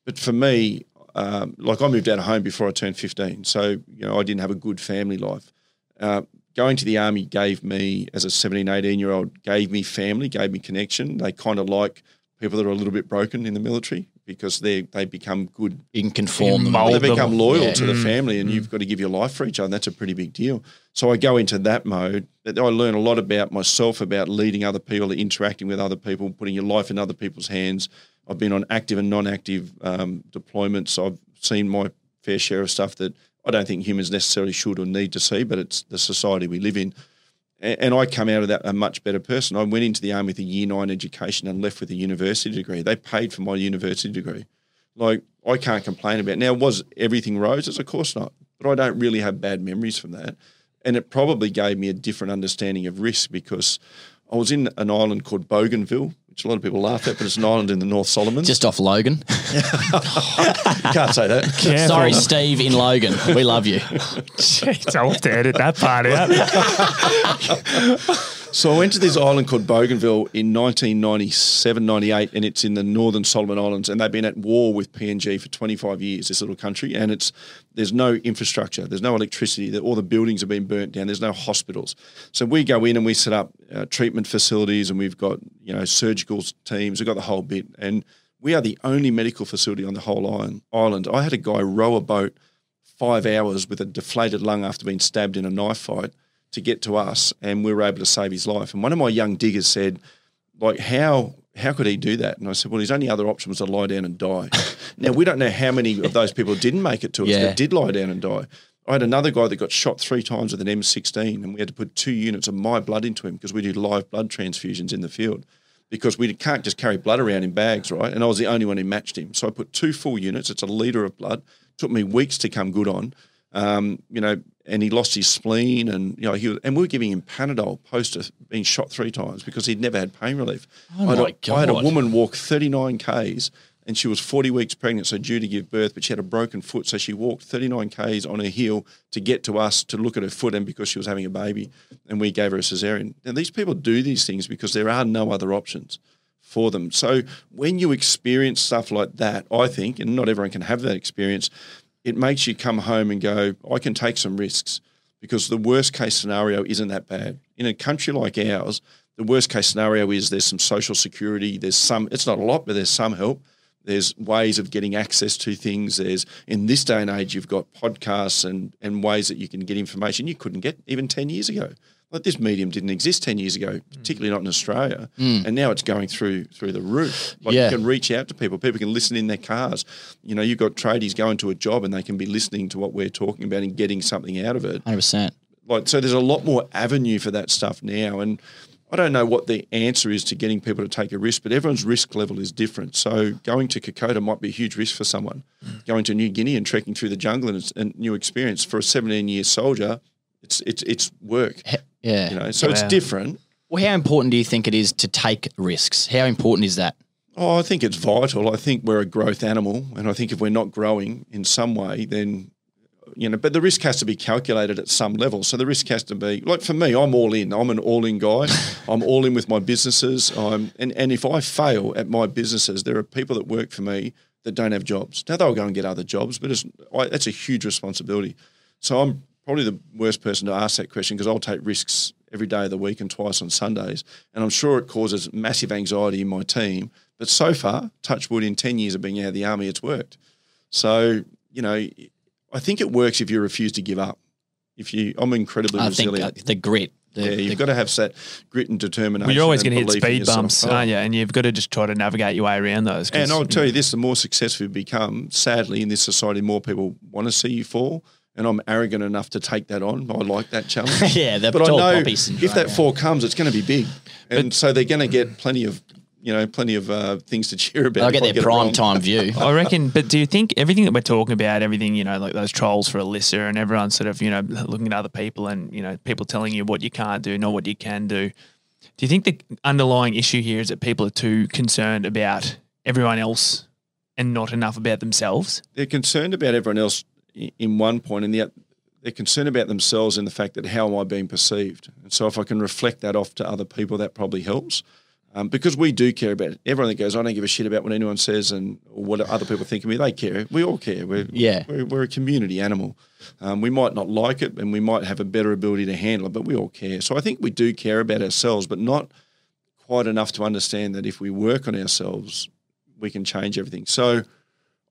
but for me, um, like I moved out of home before I turned 15, so you know I didn't have a good family life. Uh, going to the army gave me, as a 17, 18 year old, gave me family, gave me connection. They kind of like people that are a little bit broken in the military because they they become good You can conform them. They them. become loyal Yeah. to the family, and you've got to give your life for each other. That's a pretty big deal. So I go into that mode. That I learn a lot about myself, about leading other people, interacting with other people, putting your life in other people's hands. I've been on active and non-active um, deployments. I've seen my fair share of stuff that I don't think humans necessarily should or need to see, but it's the society we live in. And I come out of that a much better person. I went into the army with a year nine education and left with a university degree. They paid for my university degree like I can't complain about. It. Now, was everything roses? Of course not. But I don't really have bad memories from that. And it probably gave me a different understanding of risk because I was in an island called Bougainville, which a lot of people laugh at, but it's an island in the North Solomons. Just off Logan. can't say that. Careful. Sorry, Steve in Logan. We love you. Jeez, I'll have to edit that part out. So I went to this island called Bougainville in 1997, 98, and it's in the northern Solomon Islands, and they've been at war with PNG for 25 years. This little country, and it's there's no infrastructure, there's no electricity, all the buildings have been burnt down. There's no hospitals, so we go in and we set up uh, treatment facilities, and we've got you know surgical teams, we've got the whole bit, and we are the only medical facility on the whole island. I had a guy row a boat five hours with a deflated lung after being stabbed in a knife fight to get to us, and we were able to save his life. And one of my young diggers said, like, how how could he do that? And I said, well, his only other option was to lie down and die. now we don't know how many of those people didn't make it to us Yeah. that did lie down and die. I had another guy that got shot three times with an M16, and we had to put two units of my blood into him because we do live blood transfusions in the field because we can't just carry blood around in bags, right? And I was the only one who matched him. So I put two full units. It's a litre of blood. took me weeks to come good on. Um, you know, and he lost his spleen, and you know, he was, and we were giving him Panadol post being shot three times because he'd never had pain relief. Oh I, had my a, I had a woman walk 39 k's, and she was 40 weeks pregnant, so due to give birth, but she had a broken foot, so she walked 39 k's on her heel to get to us to look at her foot, and because she was having a baby, and we gave her a cesarean. And these people do these things because there are no other options for them. So when you experience stuff like that, I think, and not everyone can have that experience, it makes you come home and go, I can take some risks because the worst case scenario isn't that bad. In a country like ours, the worst case scenario is there's some social security, there's some, it's not a lot, but there's some help. There's ways of getting access to things. There's in this day and age, you've got podcasts and, and ways that you can get information you couldn't get even 10 years ago. Like this medium didn't exist 10 years ago, particularly not in Australia. And now it's going through through the roof. Like Yeah. you can reach out to people. People can listen in their cars. You know, you've got tradies going to a job and they can be listening to what we're talking about and getting something out of it. 100%. Like so there's a lot more avenue for that stuff now. And I don't know what the answer is to getting people to take a risk, but everyone's risk level is different. So going to Kokoda might be a huge risk for someone. Going to New Guinea and trekking through the jungle and it's a new experience for a 17 year soldier. It's it's it's work. Yeah. You know, so it's Wow. different. Well, how important do you think it is to take risks? How important is that? Oh, I think it's vital. I think we're a growth animal, and I think if we're not growing in some way, then you know. But the risk has to be calculated at some level. So the risk has to be like for me, I'm all in. I'm an all in guy. I'm all in with my businesses. I'm and and if I fail at my businesses, there are people that work for me that don't have jobs. Now they'll go and get other jobs, but it's I, that's a huge responsibility. So I'm probably the worst person to ask that question because I'll take risks every day of the week and twice on Sundays, and I'm sure it causes massive anxiety in my team. But so far, touch wood, in ten years of being out of the army, it's worked. So you know, I think it works if you refuse to give up. If you, I'm incredibly I think resilient. uh, the grit. The, yeah, you've the- got to have that grit and determination. Well, you're always going to hit speed bumps, Oh. aren't you? And you've got to just try to navigate your way around those. 'cause, And I'll tell you this: the more successful you become, sadly, in this society, more people want to see you fall. And I'm arrogant enough to take that on. I like that challenge. Yeah, the but I know poppy if that yeah. fall comes, it's going to be big, and so they're going to get plenty of, you know, plenty of uh, things to cheer about. I'll get I their it prime time view. I reckon, but do you think everything that we're talking about, everything, you know, like those trolls for Alyssa and everyone sort of, you know, looking at other people and, you know, people telling you what you can't do, not what you can do. Do you think the underlying issue here is that people are too concerned about everyone else and not enough about themselves? They're concerned about everyone else i- in one point, and yet they're concerned about themselves in the fact that how am I being perceived? And so if I can reflect that off to other people, that probably helps. Um, because we do care about it. Everyone that goes, I don't give a shit about what anyone says and or what other people think of me. They care. We all care. We're, Yeah. we're, we're a community animal. Um, we might not like it and we might have a better ability to handle it, but we all care. So I think we do care about ourselves, but not quite enough to understand that if we work on ourselves, we can change everything. So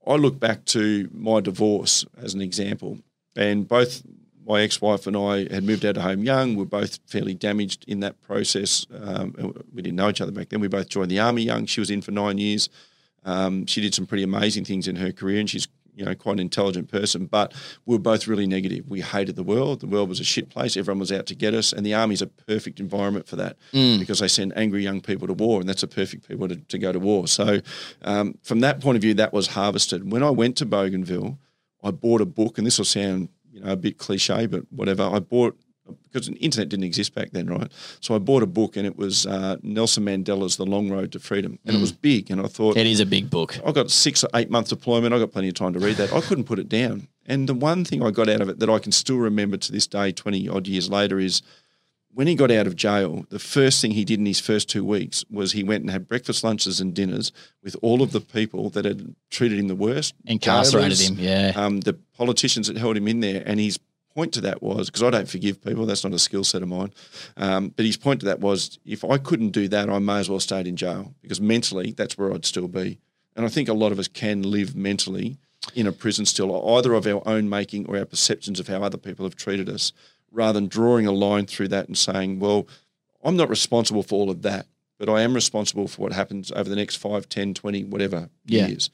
I look back to my divorce as an example, and both my ex-wife and I had moved out of home young. We're both fairly damaged in that process. Um, we didn't know each other back then. We both joined the army young. She was in for nine years. Um, she did some pretty amazing things in her career, and she's you know quite an intelligent person. But we were both really negative. We hated the world. The world was a shit place. Everyone was out to get us, and the army's a perfect environment for that because they send angry young people to war, and that's a perfect people to, to go to war. So um, from that point of view, that was harvested. When I went to Bougainville, I bought a book, and this will sound you know a bit cliche, but whatever. I bought because the internet didn't exist back then, right? So I bought a book, and it was uh, Nelson Mandela's "The Long Road to Freedom," and it was big. And I thought, It is a big book. I got six or eight month deployment. I got plenty of time to read that. I couldn't put it down. And the one thing I got out of it that I can still remember to this day, twenty odd years later, is when he got out of jail, the first thing he did in his first two weeks was he went and had breakfast, lunches, and dinners with all of the people that had treated him the worst, Incarcerated jailers, him, yeah. um, the politicians that held him in there, and his point to that was because I don't forgive people. That's not a skill set of mine. Um, but his point to that was, if I couldn't do that, I may as well stayed in jail because mentally that's where I'd still be. And I think a lot of us can live mentally in a prison still, either of our own making or our perceptions of how other people have treated us, rather than drawing a line through that and saying, well, I'm not responsible for all of that, but I am responsible for what happens over the next 5, 10, 20, whatever Yeah. years.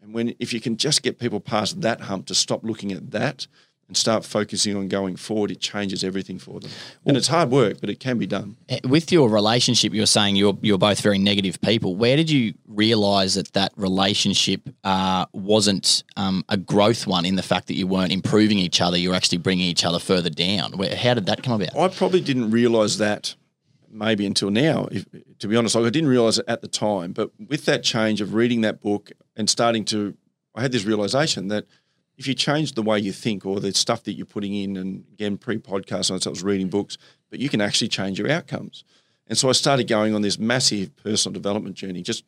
And when if you can just get people past that hump to stop looking at that and start focusing on going forward, it changes everything for them. And it's hard work, but it can be done. Eh, With your relationship, you're saying you're you're both very negative people. Where did you realise that that relationship uh, wasn't um, a growth one in the fact that you weren't improving each other, you were actually bringing each other further down? Where, how did that come about? I probably didn't realise that maybe until now. If, to be honest, like I didn't realise it at the time. But with that change of reading that book and starting to, I had this realisation that if you change the way you think or the stuff that you're putting in, and again, pre-podcast, I was reading books, but you can actually change your outcomes. And so I started going on this massive personal development journey, just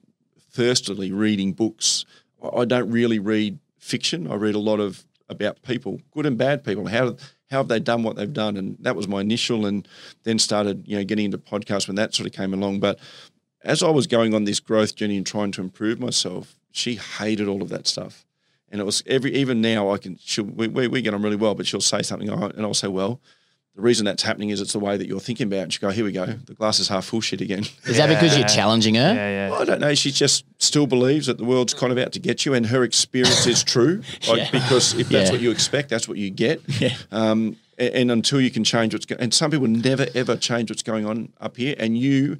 thirstily reading books. I I don't really read fiction. I read a lot of about people, good and bad people. How how have they done what they've done? And that was my initial, and then started you know getting into podcasts when that sort of came along. But as I was going on this growth journey and trying to improve myself, she hated all of that stuff. And it was every even now I can she'll, we, we we get on really well, but she'll say something and I'll say, well, the reason that's happening is it's the way that you're thinking about. it. And she go, here we go, the glass is half full shit again. Is that because you're challenging her? Yeah, yeah. Well, I don't know. She just still believes that the world's kind of out to get you, and her experience is true. Like, Yeah. Because if that's Yeah. what you expect, that's what you get. Yeah. Um, a- and, until you can change what's going, and some people never ever change what's going on up here. And you,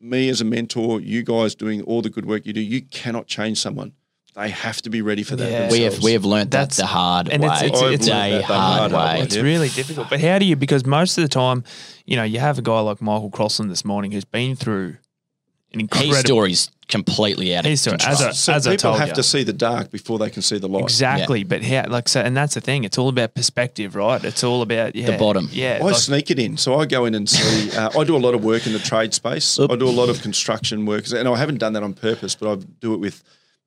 me as a mentor, you guys doing all the good work you do, you cannot change someone. They have to be ready for that. Yeah. We have themselves. we have learnt that That's- the hard and way. it's- it's- It's, it's- a I've learnt that the hard hard way. way. It's Yeah. really difficult. But how do you? Because most of the time, you know, you have a guy like Michael Crossland this morning who's been through an incredible. His story's completely out of His story. control. As a- So as I people told have you. to see the dark before they can see the light. Exactly, but how? Like so, and that's the thing. It's all about perspective, right? It's all about yeah, the bottom. Yeah, I like- sneak it in. So I go in and see. Uh, I do a lot of work in the trade space. I do a lot of construction work, and I haven't done that on purpose, but I do it with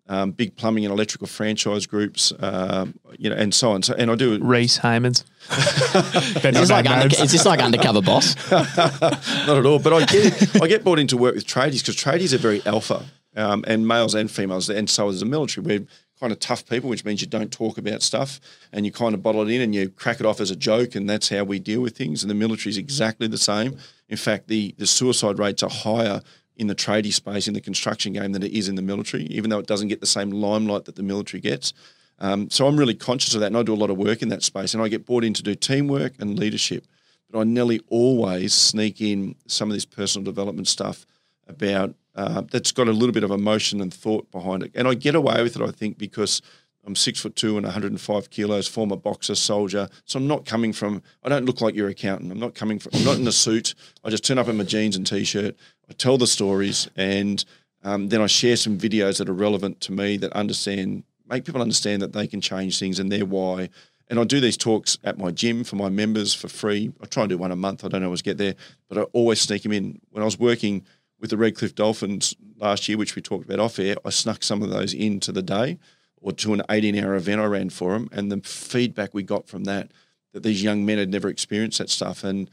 um, big plumbing and electrical franchise groups, um, you know, and so on. So, and I do it Reece Haymans. Is this, like under, is this like undercover boss? not at all. But I get I get brought into work with tradies because tradies are very alpha, um, and males and females, and so is the military. We're kind of tough people, which means you don't talk about stuff and you kind of bottle it in and you crack it off as a joke, and that's how we deal with things. And the military is exactly the same. In fact, the the suicide rates are higher in the tradie space in the construction game than it is in the military, even though it doesn't get the same limelight that the military gets. Um, so I'm really conscious of that, and I do a lot of work in that space. And I get brought in to do teamwork and leadership, but I nearly always sneak in some of this personal development stuff about uh, that's got a little bit of emotion and thought behind it. And I get away with it, I think, because I'm six foot two and 105 kilos, former boxer, soldier. So I'm not coming from. I don't look like your accountant. I'm not coming from. I'm not in a suit. I just turn up in my jeans and t-shirt. I tell the stories, and um, then I share some videos that are relevant to me that understand, make people understand that they can change things and their why. And I do these talks at my gym for my members for free. I try and do one a month. I don't always get there, but I always sneak them in. When I was working with the Redcliffe Dolphins last year, which we talked about off air, I snuck some of those into the day or to an 18 hour event I ran for them. And the feedback we got from that, that these young men had never experienced that stuff. And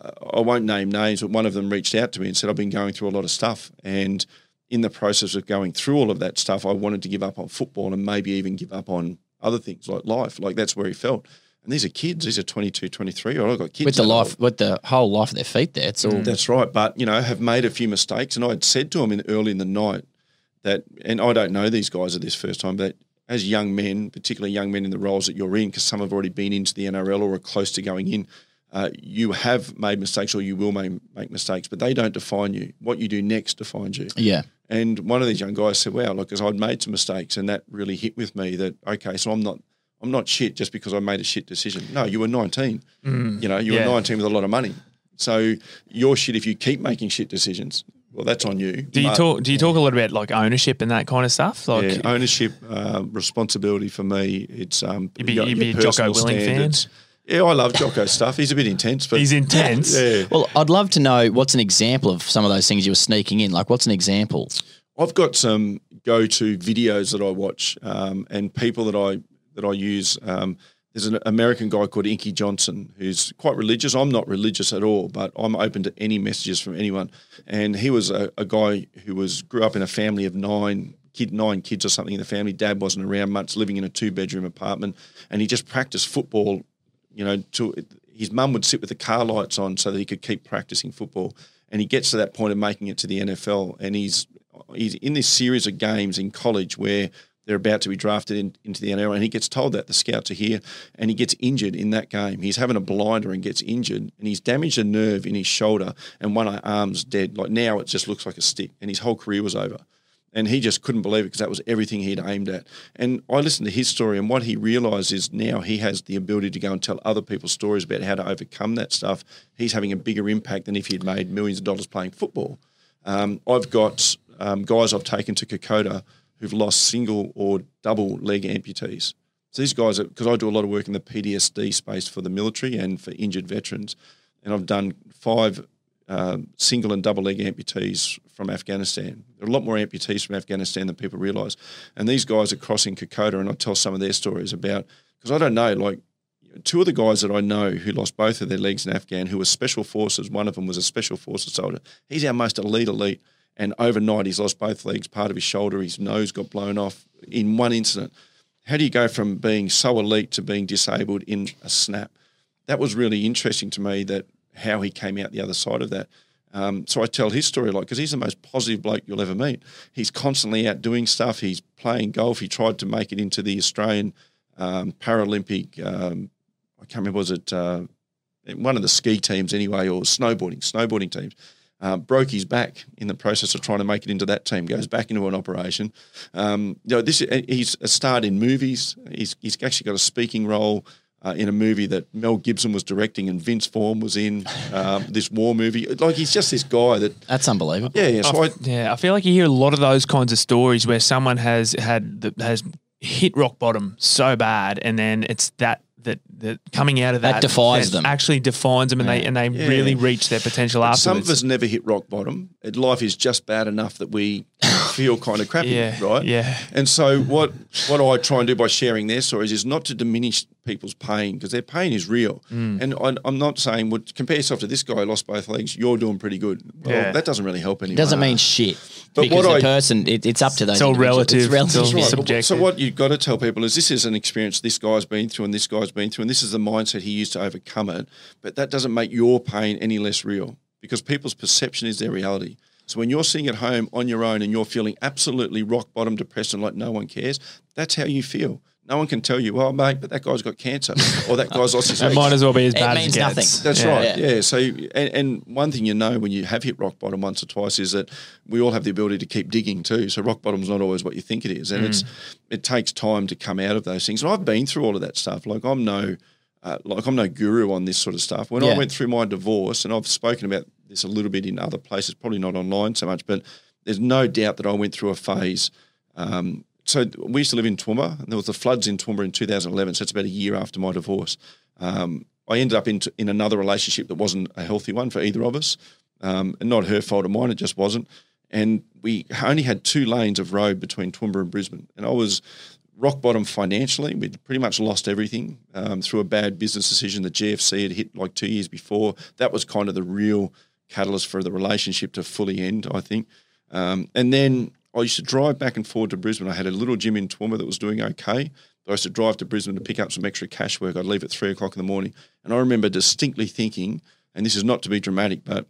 uh, I won't name names, but one of them reached out to me and said, I've been going through a lot of stuff. And in the process of going through all of that stuff, I wanted to give up on football and maybe even give up on other things like life. Like that's where he felt. And these are kids. These are 22, 23. I've got kids. with the life, old. with the whole life at their feet. There, it's all. That's right. But, you know, have made a few mistakes. And I had said to him in early in the night that, and I don't know these guys at this first time, but as young men, particularly young men in the roles that you're in, because some have already been into the NRL or are close to going in, uh, you have made mistakes or you will make, make mistakes, but they don't define you. What you do next defines you. yeah, And one of these young guys said, "Wow, look, because I'd made some mistakes, and that really hit with me. That okay, so I'm not, I'm not shit just because I made a shit decision. No, you were 19. You know, you yeah. were 19 with a lot of money. So you're shit if you keep making shit decisions. Well, that's on you. Do you But, talk? Do you talk a lot about like ownership and that kind of stuff? Like, yeah, ownership, uh, responsibility for me. It's um, You'd be- your- you'd your be a Jocko personal Willink fan? Yeah, I love Jocko stuff. He's a bit intense, but He's intense. yeah. Well, I'd love to know what's an example of some of those things you were sneaking in. Like, what's an example? I've got some go-to videos that I watch um, and people that I that I use. Um, there's an American guy called Inky Johnson who's quite religious. I'm not religious at all, but I'm open to any messages from anyone. And he was a, a guy who was grew up in a family of nine kid, nine kids or something in the family. Dad wasn't around much, living in a two-bedroom apartment, and he just practiced football. You know, to his mum would sit with the car lights on so that he could keep practicing football. And he gets to that point of making it to the NFL, and he's he's in this series of games in college where they're about to be drafted in, into the NFL, and he gets told that the scouts are here, and he gets injured in that game. He's having a blinder and gets injured, and he's damaged a nerve in his shoulder, and one arm's dead. Like now, it just looks like a stick, and his whole career was over. And he just couldn't believe it because that was everything he'd aimed at. And I listened to his story, and what he realised is now he has the ability to go and tell other people's stories about how to overcome that stuff. He's having a bigger impact than if he'd made millions of dollars playing football. Um, I've got um, guys I've taken to Kokoda who've lost single or double leg amputees. So these guys, because I do a lot of work in the PTSD space for the military and for injured veterans, and I've done five um, single and double leg amputees from Afghanistan. There are a lot more amputees from Afghanistan than people realise. And these guys are crossing Kokoda, and I tell some of their stories about because I don't know, like two of the guys that I know who lost both of their legs in Afghan, who were special forces. One of them was a special forces soldier. He's our most elite elite, and overnight he's lost both legs, part of his shoulder, his nose got blown off in one incident. How do you go from being so elite to being disabled in a snap? That was really interesting to me. That how he came out the other side of that. Um, so I tell his story a lot because he's the most positive bloke you'll ever meet. He's constantly out doing stuff. He's playing golf. He tried to make it into the Australian um, Paralympic. Um, I can't remember was it uh, one of the ski teams anyway, or snowboarding snowboarding teams. Uh, broke his back in the process of trying to make it into that team. Goes back into an operation. Um, you know, this he's a starred in movies. He's, he's actually got a speaking role uh, in a movie that Mel Gibson was directing and Vince Vaughn was in um, this war movie. Like he's just this guy that That's unbelievable. yeah yeah. So I, Yeah, I feel like you hear a lot of those kinds of stories where someone has had the, has hit rock bottom so bad, and then it's that that that coming out of That that defies that them. Actually defines them, and they and they Yeah. really reach their potential afterwards. some of us never hit rock bottom. Life is just bad enough that we feel kind of crappy, Yeah, right? yeah. And so what what I try and do by sharing their stories is not to diminish people's pain because their pain is real. Mm. And I, I'm not saying, well, compare yourself to this guy who lost both legs. You're doing pretty good. Well, Yeah. that doesn't really help anyone. Doesn't mean shit. But because what the I- person, it, it's up to those. It's all relative. It's relative. It's. Right. subjective. So what you've got to tell people is this is an experience this guy's been through and this guy's been through and this is the mindset he used to overcome it. But that doesn't make your pain any less real because people's perception is their reality. So when you're sitting at home on your own and you're feeling absolutely rock bottom depressed and like no one cares, that's how you feel. No one can tell you, well, mate, but that guy's got cancer or that guy's lost his it might as well be as It bad means as it gets. nothing. That's Yeah. right. Yeah. Yeah. So, and, and one thing you know when you have hit rock bottom once or twice is that we all have the ability to keep digging too. So rock bottom's not always what you think it is, and it's it takes time to come out of those things. And I've been through all of that stuff. Like I'm no, uh, like I'm no guru on this sort of stuff. When Yeah. I went through my divorce, and I've spoken about this a little bit in other places, probably not online so much, but there's no doubt that I went through a phase. Um, so we used to live in Toowoomba, and there was the floods in Toowoomba in 2011. So it's about a year after my divorce. Um, I ended up in, in another relationship that wasn't a healthy one for either of us, um, and not her fault or mine. It just wasn't. And we only had two lanes of road between Toowoomba and Brisbane, and I was rock bottom financially. We'd pretty much lost everything um, through a bad business decision the GFC had hit like two years before. That was kind of the real catalyst for the relationship to fully end, I think. Um, and then I used to drive back and forward to Brisbane. I had a little gym in Toowoomba that was doing okay. I used to drive to Brisbane to pick up some extra cash work. I'd leave at three o'clock in the morning. And I remember distinctly thinking, and this is not to be dramatic, but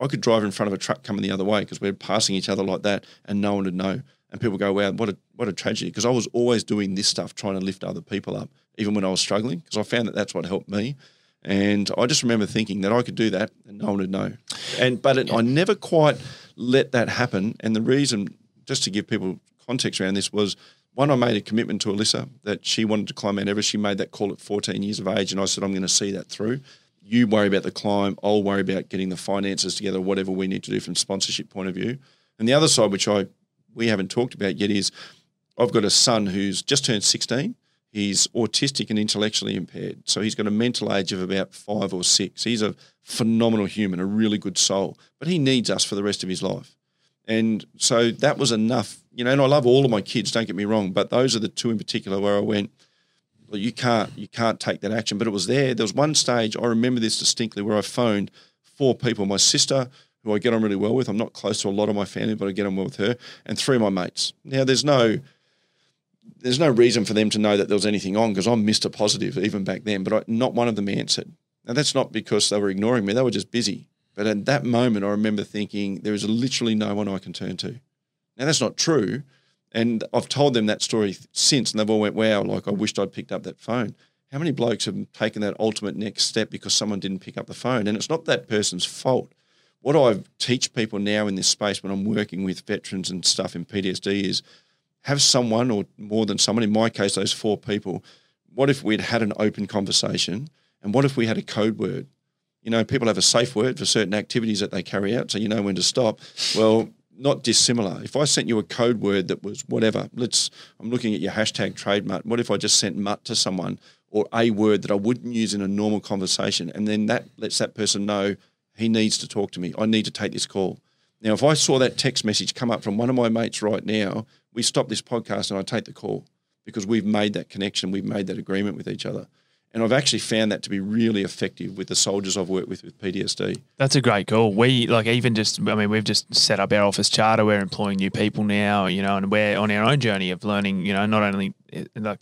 I could drive in front of a truck coming the other way because we're passing each other like that and no one would know. And people go, wow, what a, what a tragedy. Because I was always doing this stuff, trying to lift other people up, even when I was struggling, because I found that that's what helped me. And I just remember thinking that I could do that and no one would know. And But it, I never quite let that happen. And the reason, just to give people context around this, was one, I made a commitment to Alyssa that she wanted to climb Mount Everest. She made that call at 14 years of age. And I said, I'm going to see that through you worry about the climb, I'll worry about getting the finances together, whatever we need to do from sponsorship point of view. And the other side, which I we haven't talked about yet, is I've got a son who's just turned 16. He's autistic and intellectually impaired. So he's got a mental age of about five or six. He's a phenomenal human, a really good soul, but he needs us for the rest of his life. And so that was enough, you know. And I love all of my kids. Don't get me wrong, but those are the two in particular where I went. Well, you can't, you can't take that action. But it was there. There was one stage I remember this distinctly where I phoned four people: my sister, who I get on really well with. I'm not close to a lot of my family, but I get on well with her, and three of my mates. Now, there's no, there's no reason for them to know that there was anything on because I'm Mr. Positive even back then. But I, not one of them answered. And that's not because they were ignoring me; they were just busy. But at that moment, I remember thinking there is literally no one I can turn to. Now that's not true, and I've told them that story since, and they've all went, "Wow!" Like I wished I'd picked up that phone. How many blokes have taken that ultimate next step because someone didn't pick up the phone? And it's not that person's fault. What I teach people now in this space when I'm working with veterans and stuff in PTSD is have someone or more than someone, in my case, those four people. What if we'd had an open conversation? And what if we had a code word? You know, people have a safe word for certain activities that they carry out, so you know when to stop. Well, not dissimilar. If I sent you a code word that was whatever, let's, I'm looking at your hashtag trade mutt. What if I just sent mutt to someone or a word that I wouldn't use in a normal conversation? And then that lets that person know he needs to talk to me. I need to take this call. Now, if I saw that text message come up from one of my mates right now, we stop this podcast and I take the call because we've made that connection, we've made that agreement with each other. And I've actually found that to be really effective with the soldiers I've worked with with PTSD. That's a great call. We like even just I mean we've just set up our office charter. We're employing new people now, you know, and we're on our own journey of learning. You know, not only eh, like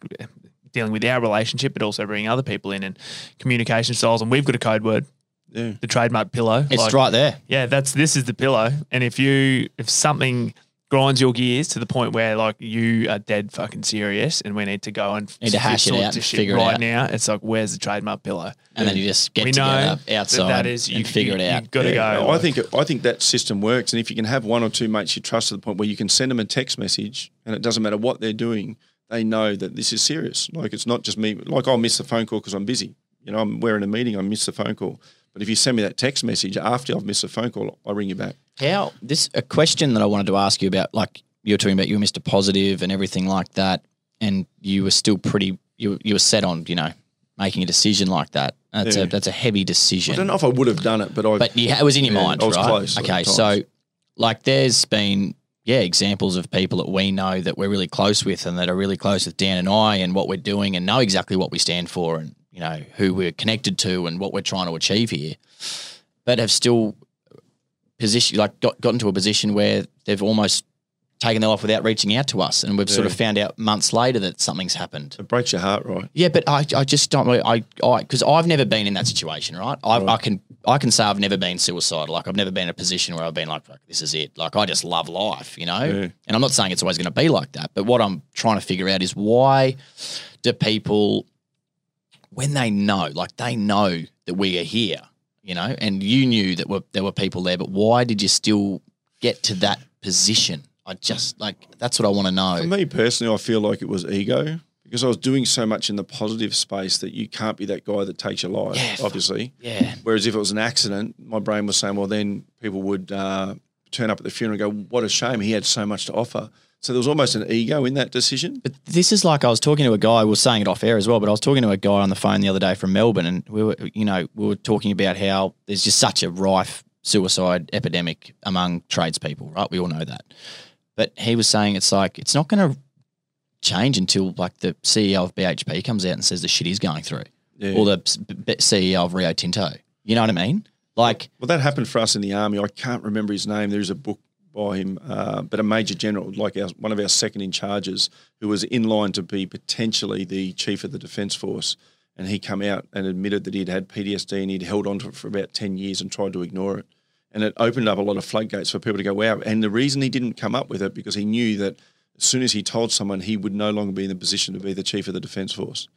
dealing with our relationship, but also bringing other people in and communication styles. And we've got a code word, Yeah. the trademark pillow. It's Like, right there. Yeah, that's this is the pillow. And if you if something grinds your gears to the point where like you are dead fucking serious and we need to go and Need to hash it sort out this and shit figure it right out. now, it's like where's the trademark pillow? And then you just get we know together that outside that is you and figure you, it out. You've got to Yeah, go. I think I think that system works, and if you can have one or two mates you trust to the point where you can send them a text message, and it doesn't matter what they're doing, they know that this is serious. Like it's not just me. Like I'll miss the phone call because I'm busy. You know, I'm we're in a meeting. I miss the phone call. But if you send me that text message after I've missed a phone call, I ring you back. How this a question that I wanted to ask you about, like you were talking about, you were Mr. Positive and everything like that, and you were still pretty, you you were set on, you know, making a decision like that. That's Yeah. a that's a heavy decision. I don't know if I would have done it, but I. but you, it was in your Yeah, mind, I was right? close okay, so like there's been yeah examples of people that we know that we're really close with and that are really close with Dan and I and what we're doing and know exactly what we stand for and you know who we're connected to and what we're trying to achieve here, but have still position like got got into a position where they've almost taken their life without reaching out to us and we've sort of found out months later that something's happened. it breaks your heart, right? Yeah, but I, I just don't really, I, I, because I've never been in that situation, right? I, I can, I can say I've never been suicidal. Like I've never been in a position where I've been like, "Fuck, this is it. Like I just love life, you know. Yeah. And I'm not saying it's always going to be like that, but what I'm trying to figure out is why do people, when they know, like they know that we are here, you know, and you knew that were, there were people there, but why did you still get to that position? I just like that's what I want to know. For me personally, I feel like it was ego because I was doing so much in the positive space that you can't be that guy that takes your life, Yeah, obviously. Yeah. Whereas if it was an accident, my brain was saying, well, then people would uh, turn up at the funeral and go, what a shame. He had so much to offer. So there was almost an ego in that decision. But this is like I was talking to a guy. We were saying it off air as well. But I was talking to a guy on the phone the other day from Melbourne, and we were, you know, we were talking about how there's just such a rife suicide epidemic among tradespeople. Right? We all know that. But he was saying it's like it's not going to change until like the CEO of BHP comes out and says the shit he's going through, Yeah. or the s- b- b- CEO of Rio Tinto. You know what I mean? Like, Well, that happened for us in the army. I can't remember his name. There's a book by him, uh, but a major general, like our, one of our second in charges, who was in line to be potentially the chief of the defence force. And he come out and admitted that he'd had PTSD and he'd held on to it for about 10 years and tried to ignore it. And it opened up a lot of floodgates for people to go, wow. And the reason he didn't come up with it because he knew that as soon as he told someone, he would no longer be in the position to be the chief of the defence force.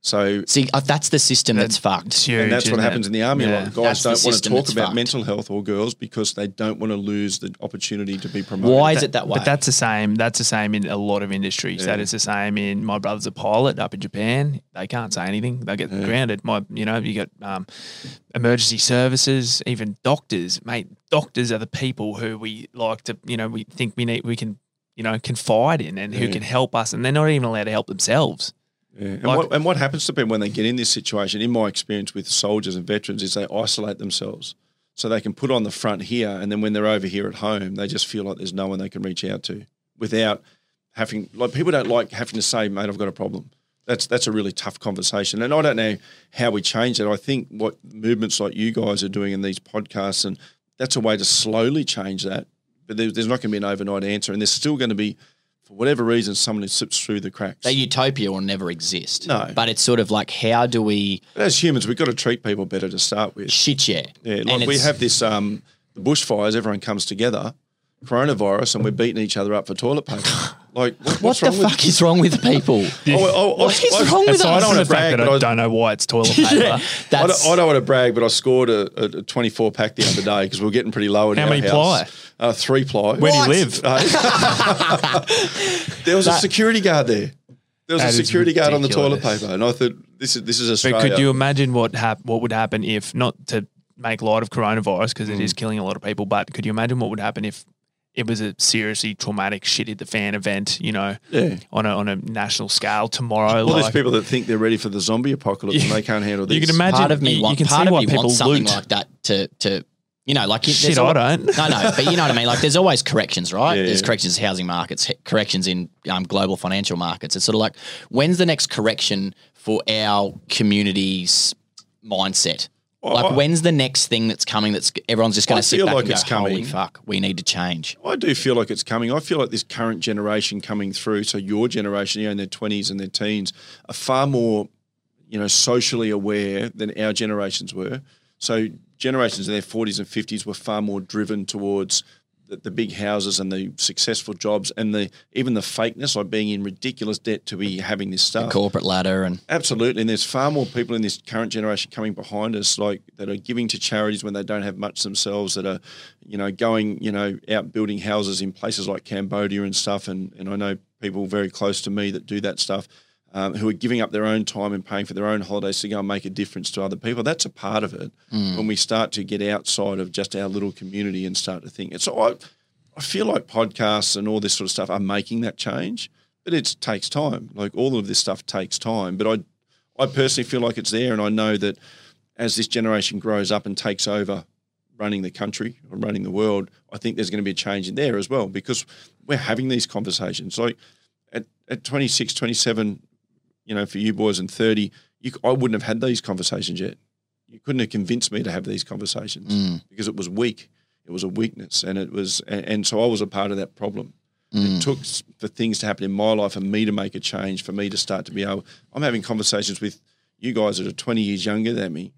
So see, uh, that's the system that's fucked. huge, and that's what isn't happens it? in the army. Yeah. A lot of That's guys the don't want to talk about fucked. mental health or girls because they don't want to lose the opportunity to be promoted. Why is it that way? But that's the same. That's the same in a lot of industries. That Yeah. is the same in my brother's a pilot up in Japan. They can't say anything. They get grounded. My, you know, you got um, emergency services, even doctors. Mate, doctors are the people who we like to, you know, we think we need, we can, you know, confide in and who can help us, and they're not even allowed to help themselves. And, Like- what, and what happens to people when they get in this situation, in my experience with soldiers and veterans, is they isolate themselves. So they can put on the front here, and then when they're over here at home, they just feel like there's no one they can reach out to without having, like, people don't like having to say, mate, I've got a problem. That's, that's a really tough conversation. And I don't know how we change it. I think what movements like you guys are doing in these podcasts, and that's a way to slowly change that. But there, there's not going to be an overnight answer. And there's still going to be, for whatever reason, someone who slips through the cracks. That utopia will never exist. No. But it's sort of like, how do we As humans, we've got to treat people better to start with. shit yeah? Yeah, And we have this um, the bushfires. Everyone comes together, coronavirus, and we're beating each other up for toilet paper. Like, what, What what's the wrong fuck with? is wrong with people? I, I, I, What is wrong with Aside us? from wanna brag, but I I- don't know why it's toilet paper. I That's don't, I don't want to brag, but I scored a, a, a 24 pack the other day because we are getting pretty low in How our many house. ply? Uh, three ply. Where do you live? There was a security guard there. There was a security guard on the toilet paper, and I thought this is this is But Australia. could you imagine what hap- what would happen if not to make light of coronavirus because it is killing a lot of people, but could you imagine what would happen if it was a seriously traumatic shit at the fan event, you know, Yeah. on a on a national scale tomorrow? Well, there's like- people that think they're ready for the zombie apocalypse and they can't handle this. you can imagine part of me you, want, you can part see of why me people wants something loot. like that to to you know like it- Shit, there's I don't. no no but you know what I mean like there's always corrections right Yeah, there's yeah. corrections in housing markets corrections in um, global financial markets it's sort of like when's the next correction for our community's mindset like I- when's the next thing that's coming that's everyone's just going to sit back like and it's go holy fuck we need to change I do feel like it's coming. I feel like this current generation coming through, so your generation, you know, in their twenties and their teens, are far more, you know, socially aware than our generations were. So generations in their forties and fifties were far more driven towards the, the big houses and the successful jobs and the even the fakeness, like being in ridiculous debt to be having this stuff. corporate ladder and Absolutely, and there's far more people in this current generation coming behind us, like that are giving to charities when they don't have much themselves. That are, you know, going, you know, out building houses in places like Cambodia and stuff. And and I know people very close to me that do that stuff, um, who are giving up their own time and paying for their own holidays to go and make a difference to other people. That's a part of it. When we start to get outside of just our little community and start to think. And so I, I feel like podcasts and all this sort of stuff are making that change, but it takes time. Like all of this stuff takes time. But I, I personally feel like it's there, and I know that as this generation grows up and takes over running the country or running the world, I think there's going to be a change in there as well because we're having these conversations. Like at, at 26, 27, you know, for you boys in 30, you, I wouldn't have had these conversations yet. You couldn't have convinced me to have these conversations mm. because it was weak. It was a weakness, and it was, and, and so I was a part of that problem. It mm. took for things to happen in my life and me to make a change, for me to start to be able. I'm having conversations with you guys that are 20 years younger than me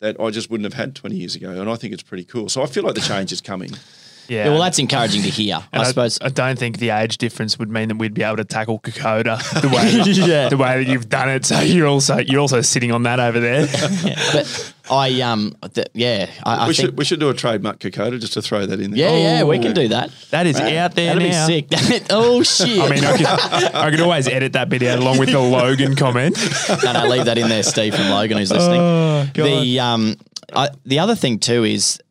that I just wouldn't have had 20 years ago, and I think it's pretty cool. So I feel like the change is coming. Yeah. Yeah, well, that's encouraging to hear. And I suppose. I don't think the age difference would mean that we'd be able to tackle Kokoda the way the way that you've done it. So you're also you're also sitting on that over there. yeah, but I um, th- yeah, I, I we think. should we should do a trademark Kokoda just to throw that in there. yeah, yeah, we can do that. That is out there That'd now. be sick. oh shit! I mean, I could, I could always edit that bit out along with the Logan comment. no, no, leave that in there, Steve from Logan, who's listening. Oh, the um, I, the other thing too is m-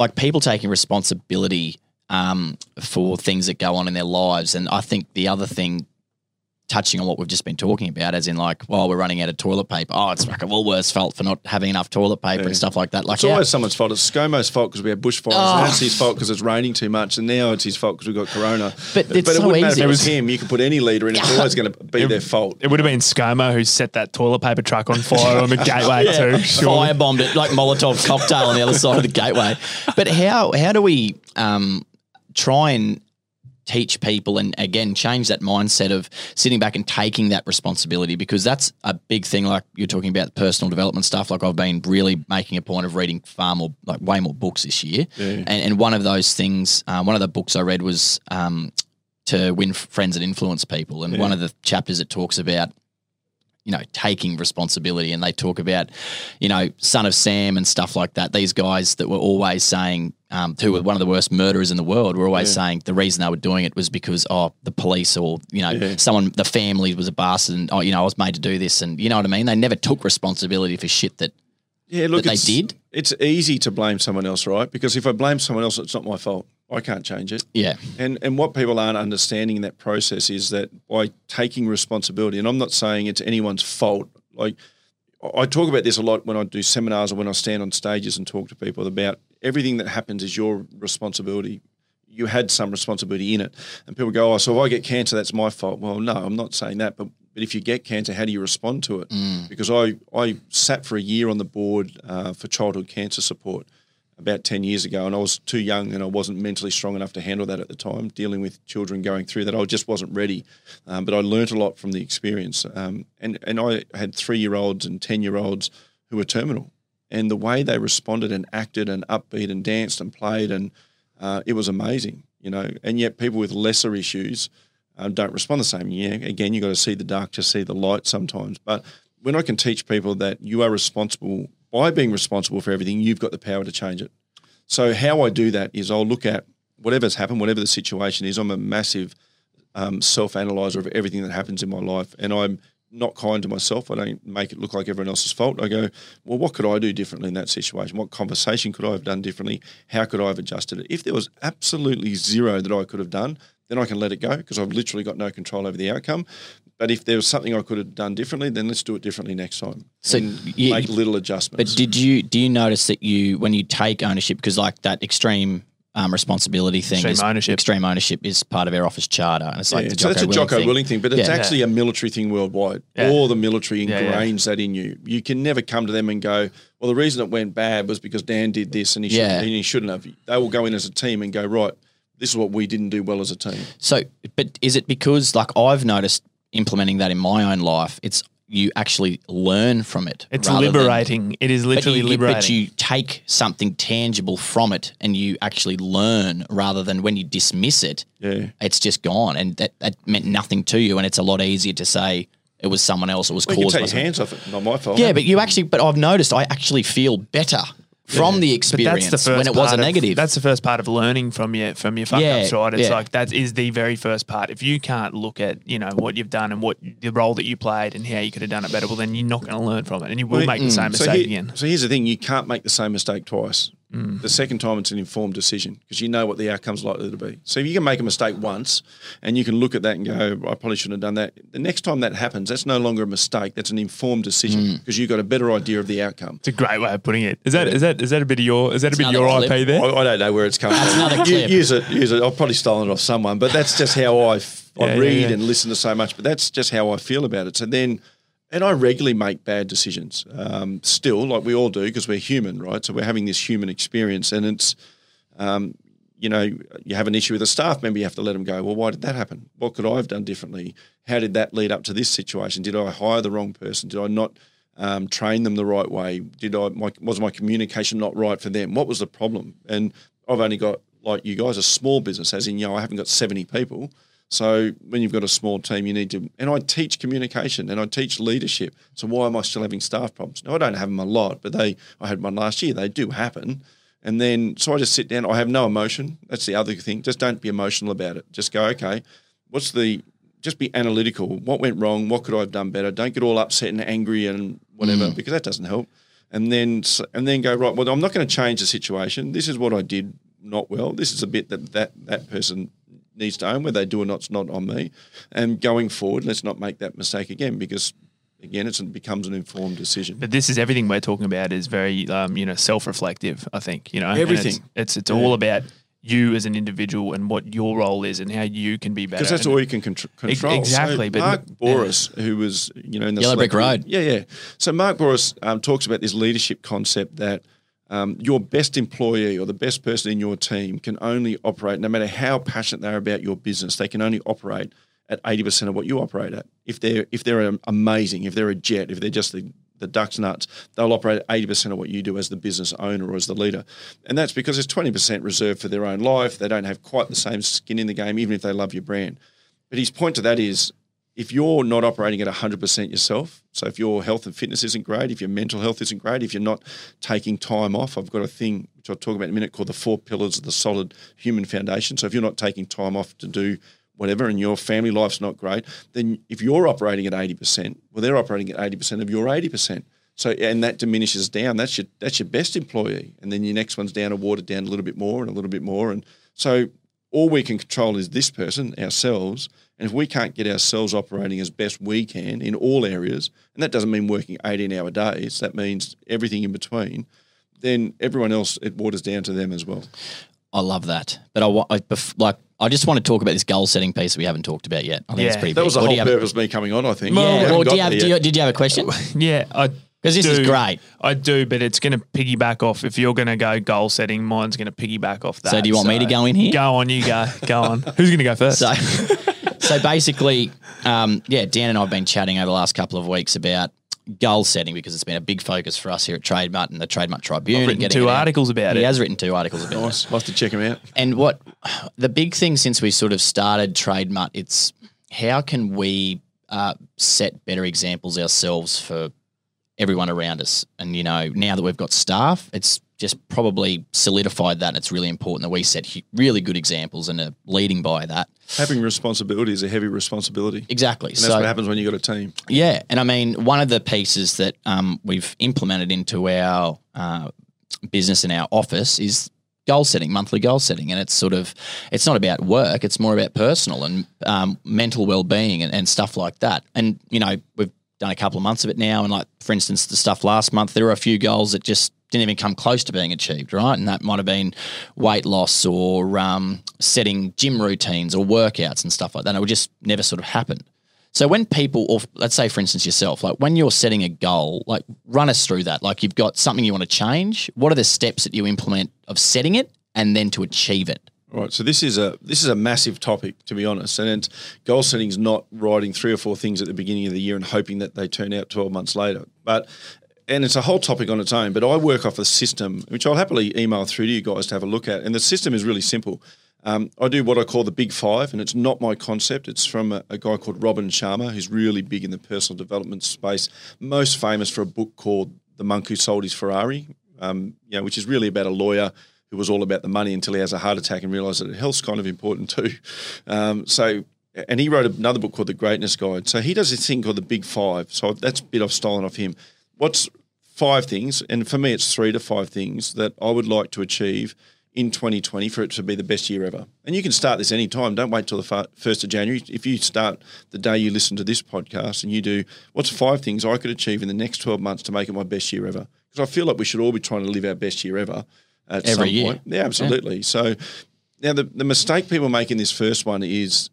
like people taking responsibility um for things that go on in their lives, and I think the other thing. Touching on what we've just been talking about, as in like, well, we're running out of toilet paper. Oh, it's fucking Woolworths' fault for not having enough toilet paper and stuff like that. Like, It's yeah, always someone's fault. It's ScoMo's fault because we have bushfires. Oh. It's his fault because it's raining too much. And now it's his fault because we've got corona. But it's it so wouldn't matter if it was him. You could put any leader in. It's always going to be their fault. It would have been ScoMo who set that toilet paper truck on fire on the gateway too. surely. firebombed it like Molotov cocktail on the other side of the gateway. But how how do we um, try and teach people and again change that mindset of sitting back and taking that responsibility because that's a big thing like you're talking about personal development stuff. Like I've been really making a point of reading far more like way more books this year. And, and one of those things uh, one of the books I read was um, to win friends and influence people. And one of the chapters it talks about you know, taking responsibility. And they talk about, you know, Son of Sam and stuff like that. These guys that were always saying, um, who were one of the worst murderers in the world, were always saying the reason they were doing it was because, oh, the police or, you know, someone, the family was a bastard and, oh, you know, I was made to do this. And, you know what I mean? They never took responsibility for shit that, Yeah, look, that they did? It's easy to blame someone else, right? Because if I blame someone else, it's not my fault. I can't change it. Yeah. And and what people aren't understanding in that process is that by taking responsibility, and I'm not saying it's anyone's fault. Like I talk about this a lot when I do seminars or when I stand on stages and talk to people about everything that happens is your responsibility. You had some responsibility in it, and people go, "Oh, so if I get cancer, that's my fault." Well, no, I'm not saying that, but but if you get cancer, how do you respond to it? Because I I sat for a year on the board uh, for childhood cancer support about 10 years ago and I was too young and I wasn't mentally strong enough to handle that at the time, dealing with children going through that. I just wasn't ready. Um, but I learnt a lot from the experience. Um, and, and I had three year olds and 10 year olds who were terminal. And the way they responded and acted and upbeat and danced and played, and uh, it was amazing, you know. And yet people with lesser issues uh, don't respond the same. Yeah, again, you've got to see the dark to see the light sometimes. But when I can teach people that you are responsible by being responsible for everything, you've got the power to change it. So how I do that is I'll look at whatever's happened, whatever the situation is. I'm a massive um, self-analyzer of everything that happens in my life, and I'm not kind to myself. I don't make it look like everyone else's fault. I go, well, what could I do differently in that situation? What conversation could I have done differently? How could I have adjusted it? If there was absolutely zero that I could have done, then I can let it go because I've literally got no control over the outcome. But if there was something I could have done differently, then let's do it differently next time. So and you- make little adjustments. But did you do you notice that you when you take ownership because like that extreme um, responsibility thing Extreme is ownership. extreme ownership is part of our office charter and it's like Yeah, the so that's a Willink Jocko thing. Willink thing, but it's Yeah. actually a military thing worldwide. Yeah. All the military Yeah, yeah. ingrains that in you. You can never come to them and go, "Well, the reason it went bad was because Dan did this and he, Yeah. shouldn't, and he shouldn't have." They will go in as a team and go, "Right, this is what we didn't do well as a team." So, but is it because like I've noticed implementing that in my own life, it's you actually learn from it. It's rather than- liberating. it is But literally you, liberating. but you take something tangible from it and you actually learn rather than when you dismiss it, Yeah. it's just gone. And that, that meant nothing to you. And it's a lot easier to say it was someone else, it was Well, you caused can by take your hands off it. Not my fault. Yeah, but you actually, but I've noticed I actually feel better from the But experience that's the first when it was a part of- negative. That's the first part of learning from your from your fuck Yeah, ups, right? It's yeah. like that is the very first part. If you can't look at you know what you've done and what the role that you played and how you could have done it better, well then you're not going to learn from it, and you will Well, make the mm, same So, mistake here- again. so here's the thing: you can't make the same mistake twice. Mm. The second time, it's an informed decision because you know what the outcome's likely to be. So if you can make a mistake once, and you can look at that and go, "I probably shouldn't have done that." The next time that happens, that's no longer a mistake. That's an informed decision Mm. because you've got a better idea of the outcome. It's a great way of putting it. Is that is that is that a bit of your is that a bit of your clip. IP there? I, I don't know where it's coming That's from. another clip. Use it, use it. I've probably stolen it off someone, but that's just how I, f- I Yeah, yeah, read yeah. and listen to so much. But that's just how I feel about it. So then, and I regularly make bad decisions. Um, still, like we all do, because we're human, right? So we're having this human experience, and it's, um, you know, you have an issue with a staff member, you have to let them go. Well, why did that happen? What could I have done differently? How did that lead up to this situation? Did I hire the wrong person? Did I not? um, train them the right way? Did I my, was my communication not right for them? What was the problem? And I've only got like you guys a small business, as in you know I haven't got seventy people. So when you've got a small team, you need to. And I teach communication and I teach leadership. So why am I still having staff problems? No, I don't have them a lot, but they I had one last year. They do happen. And then so I just sit down. I have no emotion. That's the other thing. Just don't be emotional about it. Just go okay. What's the just be analytical. What went wrong? What could I have done better? Don't get all upset and angry and whatever mm. because that doesn't help. And then and then go right. Well, I'm not going to change the situation. This is what I did not well. This is a bit that that that person needs to own. Whether they do or not, it's not on me. And going forward, let's not make that mistake again because again, it's, it becomes an informed decision. But this is everything we're talking about is very, um, you know, self-reflective. I think you know and Everything. It's it's, it's all about you as an individual and what your role is and how you can be better. Because that's And- all you can contr- control. exactly, So but- Mark yeah. Bouris, who was you know in the Yellow Brick Road. yeah, yeah. So Mark Bouris um, talks about this leadership concept that um, your best employee or the best person in your team can only operate, no matter how passionate they are about your business, they can only operate at eighty percent of what you operate at. If they're if they're amazing, if they're a jet, if they're just the the duck's nuts, they'll operate at 80% of what you do as the business owner or as the leader. And that's because there's 20% reserved for their own life. They don't have quite the same skin in the game, even if they love your brand. But his point to that is if you're not operating at 100% yourself, so if your health and fitness isn't great, if your mental health isn't great, if you're not taking time off, I've got a thing which I'll talk about in a minute called the four pillars of the solid human foundation. So if you're not taking time off to do whatever and your family life's not great, then if you're operating at 80%, well, they're operating at 80% of your 80%. So and that diminishes down. That's your that's your best employee, and then your next one's down, or watered down a little bit more and a little bit more, and So all we can control is this person, ourselves. And if we can't get ourselves operating as best we can in all areas, and that doesn't mean working 18 hour days, that means everything in between, then everyone else, it waters down to them as well. I love that. But I want, I, like, I just want to talk about this goal setting piece that we haven't talked about yet. I think it's Yeah, pretty That big. was the What whole have- purpose of me coming on, I think. Well, Yeah, well, do you have, do you, did you have a question? Yeah, because this is great. I do, but it's going to piggyback off. If you're going to go goal setting, mine's going to piggyback off that. So do you want me to go in here? Go on, you go. Go on. Who's going to go first? So, so basically, um, yeah, Dan and I have been chatting over the last couple of weeks about goal setting because it's been a big focus for us here at Trademark and the Trademark Tribune. I've written two articles about He it. He has written two articles about it. Nice. To check them out. And what the big thing since we sort of started Trademark, it's how can we uh, set better examples ourselves for everyone around us? And you know, now that we've got staff, it's just probably solidified that. And it's really important that we set really good examples and are leading by that. Having responsibility is a heavy responsibility. Exactly. And that's what happens when you've got a team. Yeah, and I mean, one of the pieces that um, we've implemented into our uh, business in our office is goal setting, monthly goal setting, and it's sort of it's not about work; it's more about personal and um, mental well being and, and stuff like that. And you know, we've done a couple of months of it now, and like for instance, the stuff last month, there were a few goals that just didn't even come close to being achieved, right? And that might have been weight loss or um, setting gym routines or workouts and stuff like that. And it would just never sort of happen. So when people, or let's say for instance yourself, like when you're setting a goal, like run us through that. Like you've got something you want to change. What are the steps that you implement of setting it and then to achieve it? Right. So this is a this is a massive topic, to be honest. And goal setting is not writing three or four things at the beginning of the year and hoping that they turn out twelve months later. But and it's a whole topic on its own. But I work off a system which I'll happily email through to you guys to have a look at. And the system is really simple. Um, I do what I call the Big Five, and it's not my concept. It's from a, a guy called Robin Sharma, who's really big in the personal development space. Most famous for a book called The Monk Who Sold His Ferrari, um, you know, which is really about a lawyer who was all about the money until he has a heart attack and realizes that health's kind of important too. Um, so, and he wrote another book called The Greatness Guide. So he does this thing called the Big Five. So that's a bit I've stolen off him. What's five things, and for me, it's three to five things that I would like to achieve in 2020 for it to be the best year ever. And you can start this anytime. Don't wait till the fir- 1st of January. If you start the day you listen to this podcast and you do, what's five things I could achieve in the next 12 months to make it my best year ever? Because I feel like we should all be trying to live our best year ever at Every some year. point. Yeah, absolutely. So now the, the mistake people make in this first one is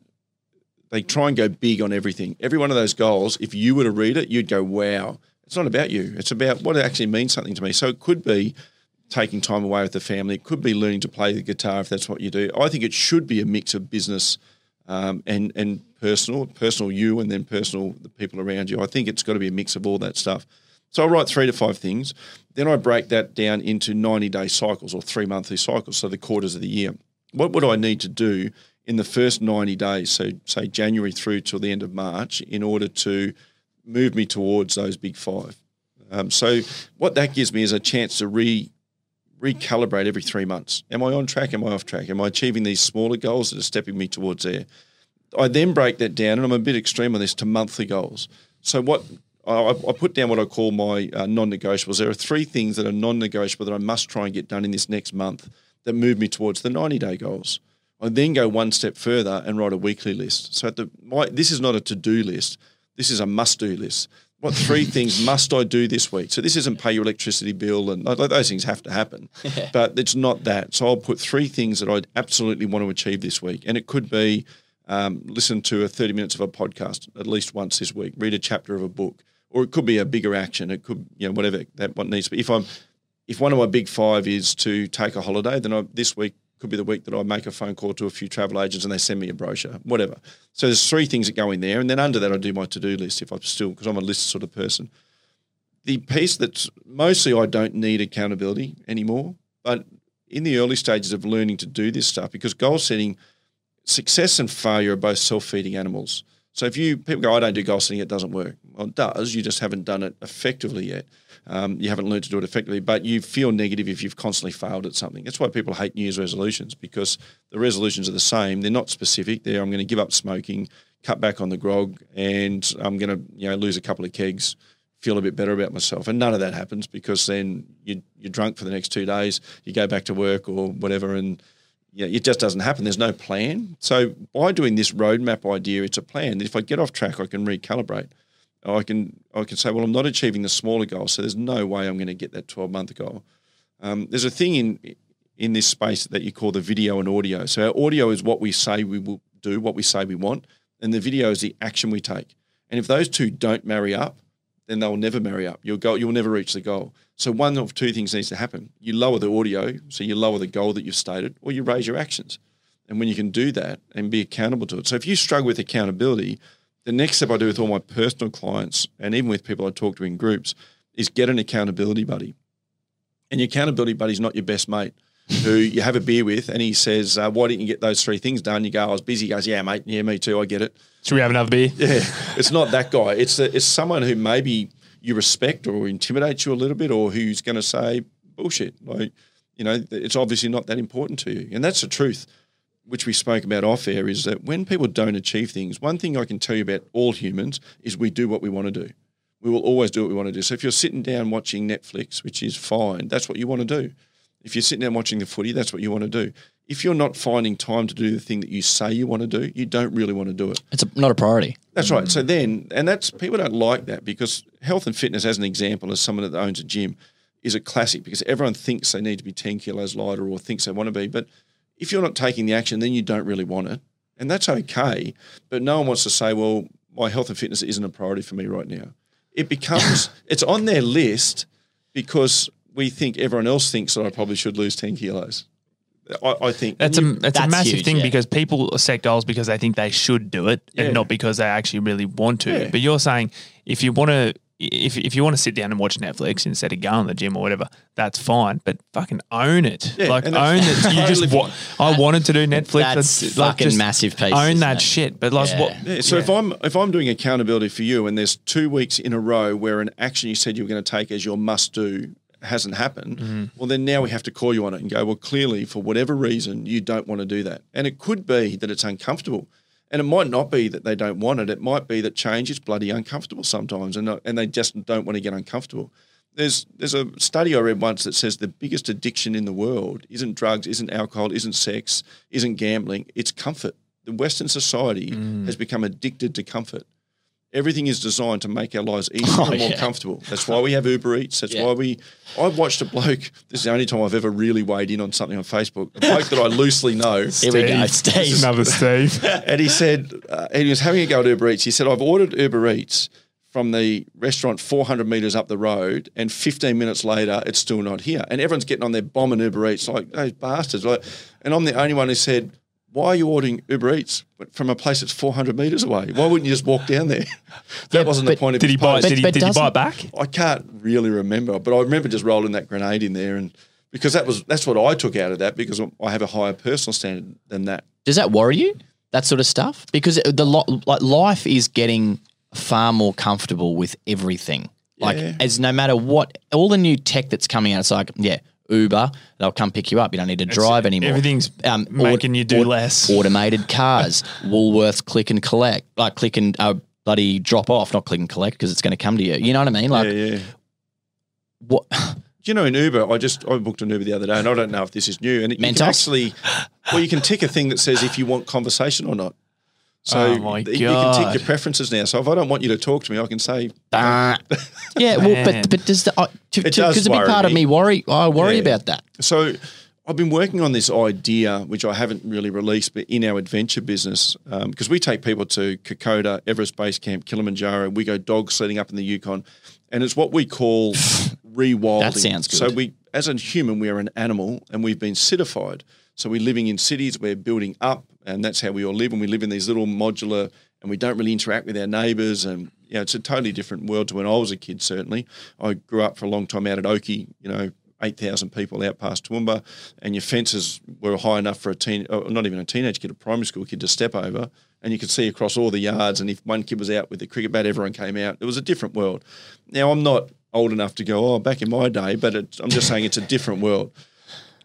they try and go big on everything. Every one of those goals, if you were to read it, you'd go, wow. It's not about you. It's about what actually means something to me. So it could be taking time away with the family. It could be learning to play the guitar if that's what you do. I think it should be a mix of business um, and and personal, personal you, and then personal the people around you. I think it's got to be a mix of all that stuff. So I write three to five things. Then I break that down into 90 day cycles or three monthly cycles, so the quarters of the year. What would I need to do in the first 90 days, so say January through till the end of March, in order to move me towards those big five? Um, so what that gives me is a chance to re recalibrate every three months. Am I on track? Am I off track? Am I achieving these smaller goals that are stepping me towards there? I then break that down, and I'm a bit extreme on this to monthly goals. So what I, I put down what I call my uh, non-negotiables. There are three things that are non-negotiable that I must try and get done in this next month that move me towards the 90-day goals. I then go one step further and write a weekly list. So at the my, this is not a to-do list. This is a must-do list. What three things must I do this week? So this isn't pay your electricity bill and like, those things have to happen, but it's not that. So I'll put three things that I absolutely want to achieve this week, and it could be um, listen to a 30 minutes of a podcast at least once this week, read a chapter of a book, or it could be a bigger action. It could, you know, whatever that what needs to be. If I'm, if one of my big five is to take a holiday, then I, this week could be the week that I make a phone call to a few travel agents and they send me a brochure, whatever. So there's three things that go in there, and then under that I do my to do list if I'm still because I'm a list sort of person. The piece that's mostly I don't need accountability anymore, but in the early stages of learning to do this stuff, because goal setting success and failure are both self-feeding animals. So if you people go, I don't do goal setting, it doesn't work. Well, it does. You just haven't done it effectively yet. Um, you haven't learned to do it effectively, but you feel negative if you've constantly failed at something. That's why people hate New Year's resolutions because the resolutions are the same. They're not specific. They're I'm going to give up smoking, cut back on the grog, and I'm going to you know lose a couple of kegs, feel a bit better about myself. And none of that happens because then you, you're drunk for the next two days. You go back to work or whatever, and yeah, it just doesn't happen. There's no plan. So by doing this roadmap idea, it's a plan. If I get off track, I can recalibrate. I can I can say, well, I'm not achieving the smaller goal, so there's no way I'm going to get that 12 month goal. Um, there's a thing in in this space that you call the video and audio. So our audio is what we say we will do, what we say we want, and the video is the action we take. And if those two don't marry up, then they'll never marry up. You'll go, you'll never reach the goal. So one of two things needs to happen. You lower the audio, so you lower the goal that you've stated, or you raise your actions. And when you can do that and be accountable to it. So if you struggle with accountability, the next step I do with all my personal clients and even with people I talk to in groups is get an accountability buddy. And your accountability buddy is not your best mate who you have a beer with and he says, uh, Why didn't you get those three things done? You go, I was busy. He goes, Yeah, mate. Yeah, me too. I get it. Should we have another beer? Yeah. It's not that guy. It's, a, it's someone who maybe you respect or intimidates you a little bit or who's going to say, Bullshit. Like, you know, it's obviously not that important to you. And that's the truth which we spoke about off air, is that when people don't achieve things, one thing I can tell you about all humans is we do what we want to do. We will always do what we want to do. So if you're sitting down watching Netflix, which is fine, that's what you want to do. If you're sitting there watching the footy, that's what you want to do. If you're not finding time to do the thing that you say you want to do, you don't really want to do it. It's a, not a priority. That's right. So then, and that's people don't like that because health and fitness, as an example, as someone that owns a gym, is a classic because everyone thinks they need to be 10 kilos lighter or thinks they want to be. But if you're not taking the action, then you don't really want it. And that's okay. But no one wants to say, well, my health and fitness isn't a priority for me right now. It becomes, it's on their list because we think everyone else thinks that I probably should lose 10 kilos. I, I think That's a that's, a massive huge, thing yeah. because people set goals because they think they should do it Yeah. and not because they actually really want to. Yeah. But you're saying if you want to if, if you want to sit down and watch Netflix instead of going to the gym or whatever, that's fine. But fucking own it. Yeah, like own it. You just totally wa- I wanted to do Netflix. That's like, fucking massive piece, Own that it? shit. But like Yeah. what? Yeah, so if I'm if I'm doing accountability for you and there's two weeks in a row where an action you said you were going to take as your must do hasn't happened, mm-hmm. well then now we have to call you on it and go, well clearly for whatever reason you don't want to do that. And it could be that it's uncomfortable. And it might not be that they don't want it. It might be that change is bloody uncomfortable sometimes and not- and they just don't want to get uncomfortable. There's there's a study I read once that says the biggest addiction in the world isn't drugs, isn't alcohol, isn't sex, isn't gambling, it's comfort. The Western society mm. has become addicted to comfort. Everything is designed to make our lives easier Oh, and more yeah. comfortable. That's why we have Uber Eats. That's Yeah. why we. I watched a bloke. This is the only time I've ever really weighed in on something on Facebook. A bloke that I loosely know. Here we go, Steve. Another Steve. And he said, uh, and he was having a go at Uber Eats. He said, I've ordered Uber Eats from the restaurant 400 metres up the road, and 15 minutes later, it's still not here. And everyone's getting on their bomb and Uber Eats, like those bastards. Like, and I'm the only one who said, why are you ordering Uber Eats from a place that's 400 metres away? Why wouldn't you just walk down there? that wasn't the point of Did his he buy? post. Did he, but did he buy it back? I can't really remember, but I remember just rolling that grenade in there, and because that was that's what I took out of that because I have a higher personal standard than that. Does that worry you? That sort of stuff? Because the lo- like life is getting far more comfortable with everything. Like Yeah. as no matter what, all the new tech that's coming out, it's like yeah, Uber, they'll come pick you up. You don't need to drive anymore. everything's making you do less. Automated cars, Woolworths, click and collect, like click and uh, bloody drop off, not click and collect because it's going to come to you. You know what I mean? Like yeah, yeah. what? Do you know in Uber, I just I booked an Uber the other day, and I don't know if this is new. And you can Mentos? actually, well, you can tick a thing that says if you want conversation or not. So Oh my th- you can tick God. your preferences now. So if I don't want you to talk to me, I can say yeah, well, but but does the uh, to, It to, does because a big worry part of me. me worry I worry Yeah. about that. So I've been working on this idea, which I haven't really released, but in our adventure business, because we take people to Kokoda, Everest Base Camp, Kilimanjaro, we go dog sledding up in the Yukon, and it's what we call rewilding. That sounds good. So we, as a human, we are an animal, and we've been citified. So we're living in cities, we're building up, and that's how we all live. And we live in these little modular, and we don't really interact with our neighbours. And you know, it's a totally different world to when I was a kid. Certainly, I grew up for a long time out at Oakey. You know, 8,000 people out past Toowoomba, and your fences were high enough for a teen, oh, not even a teenage kid, a primary school kid to step over, and you could see across all the yards. And if one kid was out with the cricket bat, everyone came out. It was a different world. Now, I'm not old enough to go, oh, back in my day, but it's, I'm just saying it's a different world.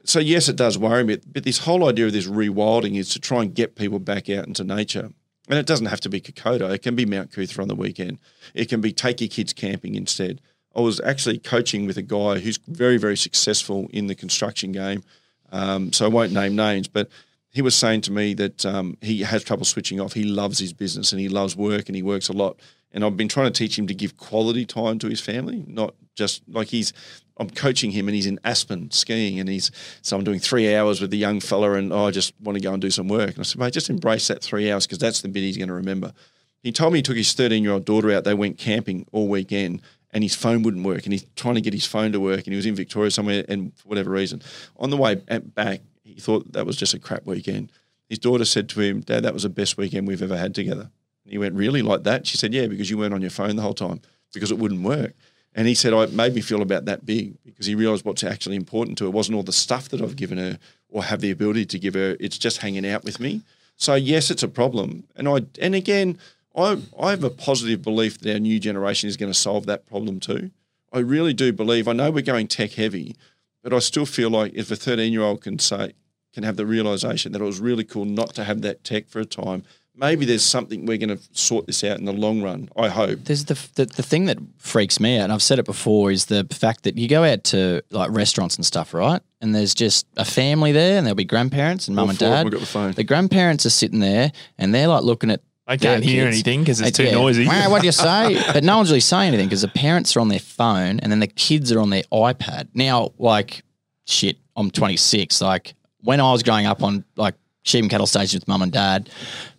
So, yes, it does worry me, but this whole idea of this rewilding is to try and get people back out into nature. And it doesn't have to be Kokoda. It can be Mount Coot-tha on the weekend. It can be take your kids camping instead. I was actually coaching with a guy who's very, very successful in the construction game. Um, so I won't name names, but he was saying to me that um, he has trouble switching off. He loves his business and he loves work and he works a lot. And I've been trying to teach him to give quality time to his family, not just like he's. I'm coaching him and he's in Aspen skiing and he's so I'm doing three hours with the young fella and oh, I just want to go and do some work. And I said, mate, just embrace that three hours because that's the bit he's going to remember. He told me he took his 13 year old daughter out. They went camping all weekend and his phone wouldn't work and he's trying to get his phone to work and he was in Victoria somewhere and for whatever reason. On the way back, he thought that was just a crap weekend. His daughter said to him, Dad, that was the best weekend we've ever had together. And he went, Really, like that? She said, Yeah, because you weren't on your phone the whole time because it wouldn't work. And he said, it made me feel about that big because he realised what's actually important to her. It wasn't all the stuff that I've given her or have the ability to give her. It's just hanging out with me. So yes, it's a problem. And I and again, I I have a positive belief that our new generation is going to solve that problem too. I really do believe. I know we're going tech heavy, but I still feel like if a 13 year old can say can have the realization that it was really cool not to have that tech for a time maybe there's something we're going to sort this out in the long run. I hope. There's the, the the thing that freaks me out, and I've said it before, is the fact that you go out to like restaurants and stuff, right? And there's just a family there, and there'll be grandparents and mum and dad. We've got the phone. The grandparents are sitting there, and they're like looking at. I can't hear kids. anything because it's uh, too Yeah. noisy. Wow, what do you say? but no one's really saying anything because the parents are on their phone and then the kids are on their iPad. Now, like, shit, I'm 26. Like, when I was growing up on like sheep and cattle stations with mum and dad,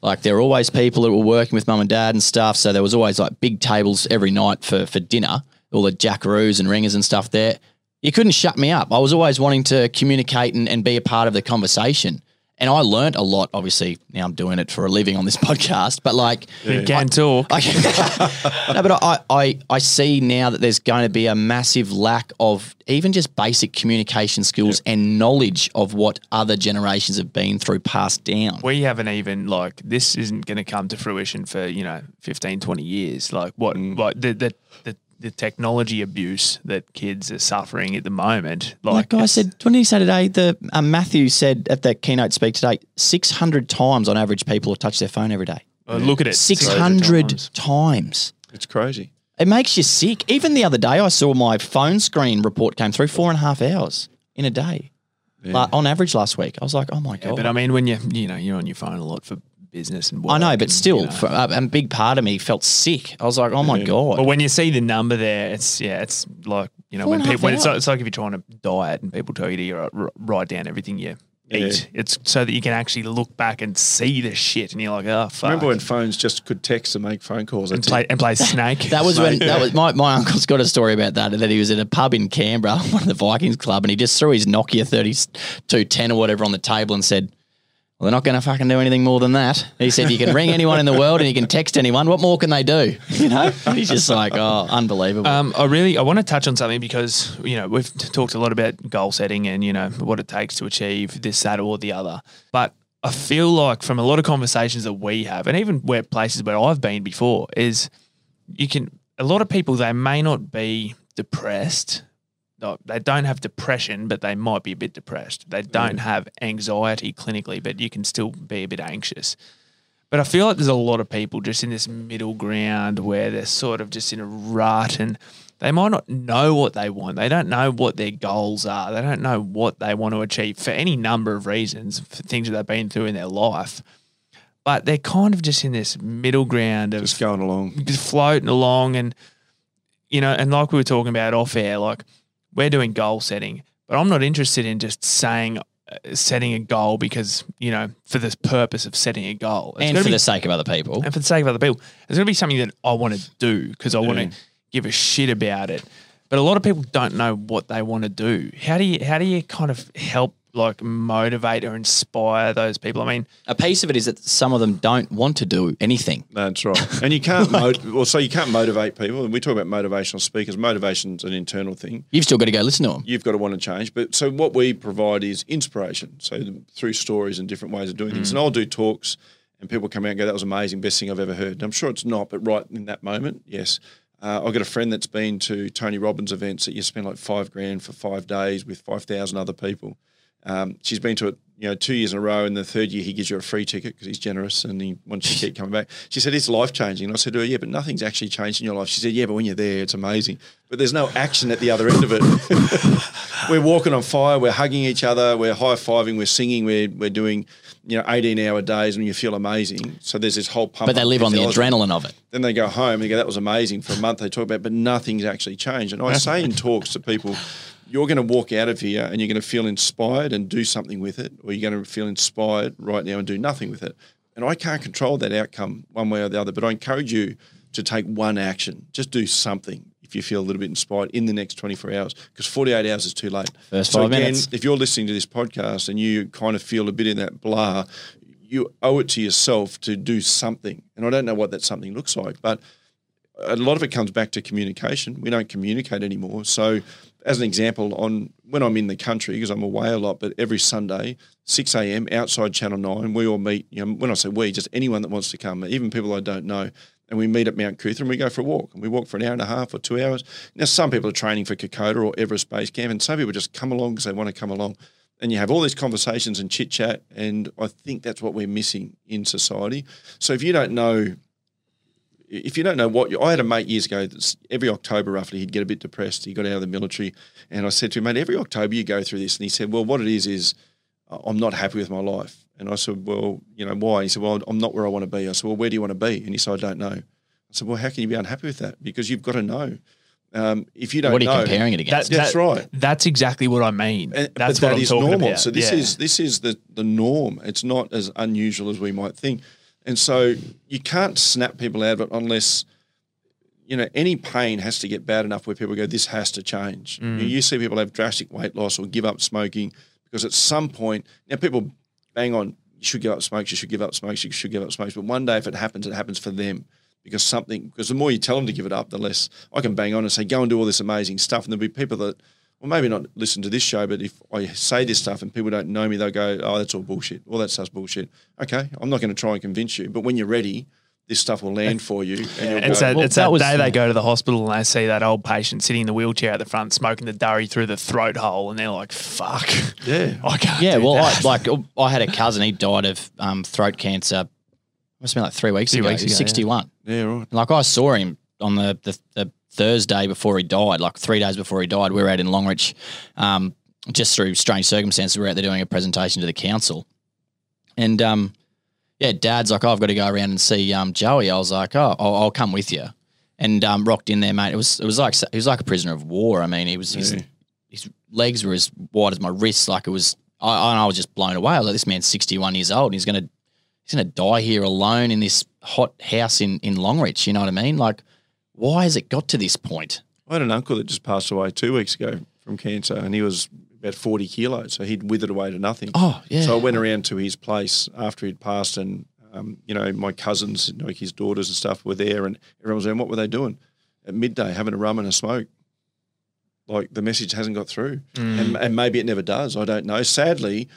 like there were always people that were working with mum and dad and stuff. So there was always like big tables every night for for dinner, all the jackaroos and ringers and stuff there. You couldn't shut me up. I was always wanting to communicate and, and be a part of the conversation. And I learnt a lot, obviously. Now I'm doing it for a living on this podcast, but like, You can talk. I, no, but I, I, I see now that there's going to be a massive lack of even just basic communication skills and knowledge of what other generations have been through, passed down. we haven't even like this isn't going to come to fruition for you know 15 20 years like what Mm. like the, the the the technology abuse that kids are suffering at the moment like Like I said, what did he say today? The um, Matthew said at that keynote speak today, 600 times on average people have touched their phone every day. uh, look at it 600 times. times. It's crazy. It makes you sick. Even the other day, I saw my phone screen report came through four and a half hours in a day, La- on average last week. I was like, oh my god. but I mean when you you know you're on your phone a lot for business and work I know, but and, still, you know. for, a, a big part of me felt sick. I was like, oh my god. But when you see the number there, it's yeah, it's like you know Four when people when it's, like- it's like if you're trying to diet and people tell you to uh, write down everything you eat. It's so that you can actually look back and see the shit, and you're like, oh fuck. Remember when phones just could text and make phone calls? and That's play and play Snake? That was when that was my, my uncle's got a story about that. That he was at a pub in Canberra, one of the Vikings club, and he just threw his Nokia thirty two ten or whatever on the table and said, "Well, they're not going to fucking do anything more than that." He said, "You can ring anyone in the world and you can text anyone. What more can they do?" You know? He's just like, "Oh, unbelievable." Um, I really I want to touch on something because you know we've talked a lot about goal setting and you know what it takes to achieve this, that, or the other. But I feel like from a lot of conversations that we have, and even where places where I've been before, is you can a lot of people they may not be depressed. Like, They don't have depression, but they might be a bit depressed. They don't have anxiety clinically, but you can still be a bit anxious. But I feel like there's a lot of people just in this middle ground where they're sort of just in a rut and they might not know what they want. They don't know what their goals are. They don't know what they want to achieve for any number of reasons, for things that they've been through in their life. But they're kind of just in this middle ground of just going along. just floating along and you know and like we were talking about off air like we're doing goal setting but i'm not interested in just saying uh, setting a goal because you know for the purpose of setting a goal. It's and for be- the sake of other people. and for the sake of other people. It's going to be something that i want to do because i want to give a shit about it. But a lot of people don't know what they want to do. How do you how do you kind of help like motivate or inspire those people i mean A piece of it is that some of them don't want to do anything. That's right. And you can't mot- well, so you can't motivate people. And we talk about motivational speakers. Motivation's an internal thing. You've still got to go listen to them. You've got to want to change. But so what we provide is inspiration. So the- through stories and different ways of doing things. And I'll do talks, and people come out and go, "That was amazing, best thing I've ever heard." And I'm sure it's not, but right in that moment, yes. Uh, I've got a friend that's been to Tony Robbins events that you spend like five grand for five days with five thousand other people. Um, she's been to it, you know, two years in a row, and the third year he gives you a free ticket because he's generous and he wants you to keep coming back. She said it's life changing. And I said to her, yeah, but nothing's actually changed in your life. She said, yeah, but when you're there, it's amazing. But there's no action at the other end of it. we're walking on fire. We're hugging each other. We're high fiving. We're singing. We're we're doing, you know, 18 hour days, and you feel amazing. So there's this whole pump. But they live on the adrenaline of it. Then they go home and they go, that was amazing for a month. They talk about, it, but nothing's actually changed. And I say in talks to people, you're going to walk out of here and you're going to feel inspired and do something with it, or you're going to feel inspired right now and do nothing with it. And I can't control that outcome one way or the other, but I encourage you to take one action. Just do something if you feel a little bit inspired in the next 24 hours, because 48 hours is too late. First so five again, minutes. if you're listening to this podcast and you kind of feel a bit in that blah, you owe it to yourself to do something. And I don't know what that something looks like, but a lot of it comes back to communication. We don't communicate anymore. So, as an example, on when I'm in the country, because I'm away a lot, but every Sunday, 6 a.m. outside Channel 9, we all meet. You know, when I say we, just anyone that wants to come, even people I don't know. And we meet at Mount Coot-tha and we go for a walk. And we walk for an hour and a half or two hours. Now, some people are training for Kokoda or Everest Base Camp, and some people just come along because they want to come along. And you have all these conversations and chit chat. And I think that's what we're missing in society. So if you don't know if you don't know what you, I had a mate years ago. That's every October, roughly, he'd get a bit depressed. He got out of the military, and I said to him, "Mate, every October you go through this." And he said, "Well, what it is is I'm not happy with my life." And I said, "Well, you know why?" He said, "Well, I'm not where I want to be." I said, "Well, where do you want to be?" And he said, "I don't know." I said, "Well, how can you be unhappy with that? Because you've got to know. Um, if you don't What are you know, comparing it against? That- That's right. That's exactly what I mean. and, that's but what that I'm is talking normal. about. So this Yeah. is this is the the norm. It's not as unusual as we might think, and so you can't snap people out of it unless you know any pain has to get bad enough where people go, "This has to change." Mm. You, you see people have drastic weight loss or give up smoking because at some point now people bang on. You should give up smokes. You should give up smokes. You should give up smokes. But one day, if it happens, it happens for them because something. Because the more you tell them to give it up, the less I can bang on and say, "Go and do all this amazing stuff." And there'll be people that well, maybe not listen to this show, but if I say this stuff and people don't know me, they'll go, "Oh, that's all bullshit." All that stuff's bullshit. Okay, I'm not going to try and convince you, but when you're ready, this stuff will land for you. And you'll It's go, that, Well, it's that that was- day they go to the hospital and they see that old patient sitting in the wheelchair at the front smoking the durry through the throat hole and they're like, fuck. yeah, I can't Yeah, do well, I, like I had a cousin. He died of um, throat cancer. Must have been like three weeks Three ago. weeks He's ago, yeah. sixty-one. yeah, right. Like I saw him on the, the the Thursday before he died, like three days before he died. We were out in Longreach, um, just through strange circumstances. We were out there doing a presentation to the council, and um, yeah, Dad's like, oh, I've got to go around and see um, Joey. I was like, oh, I'll, I'll come with you, and um, rocked in there, mate. It was it was like he was like a prisoner of war. I mean, he was his, his legs were as wide as my wrists. Like it was, I, I was just blown away. I was like, this man's sixty-one years old. And he's gonna he's gonna die here alone in this hot house in in Longreach. You know what I mean? Like, why has it got to this point? I had an uncle that just passed away two weeks ago from cancer, and he was about 40 kilos, so he'd withered away to nothing. Oh, yeah. So I went around to his place after he'd passed, and um, you know, my cousins, like his daughters and stuff, were there, and everyone was there. And what were they doing at midday, having a rum and a smoke? Like the message hasn't got through, and, and maybe it never does. I don't know. Sadly,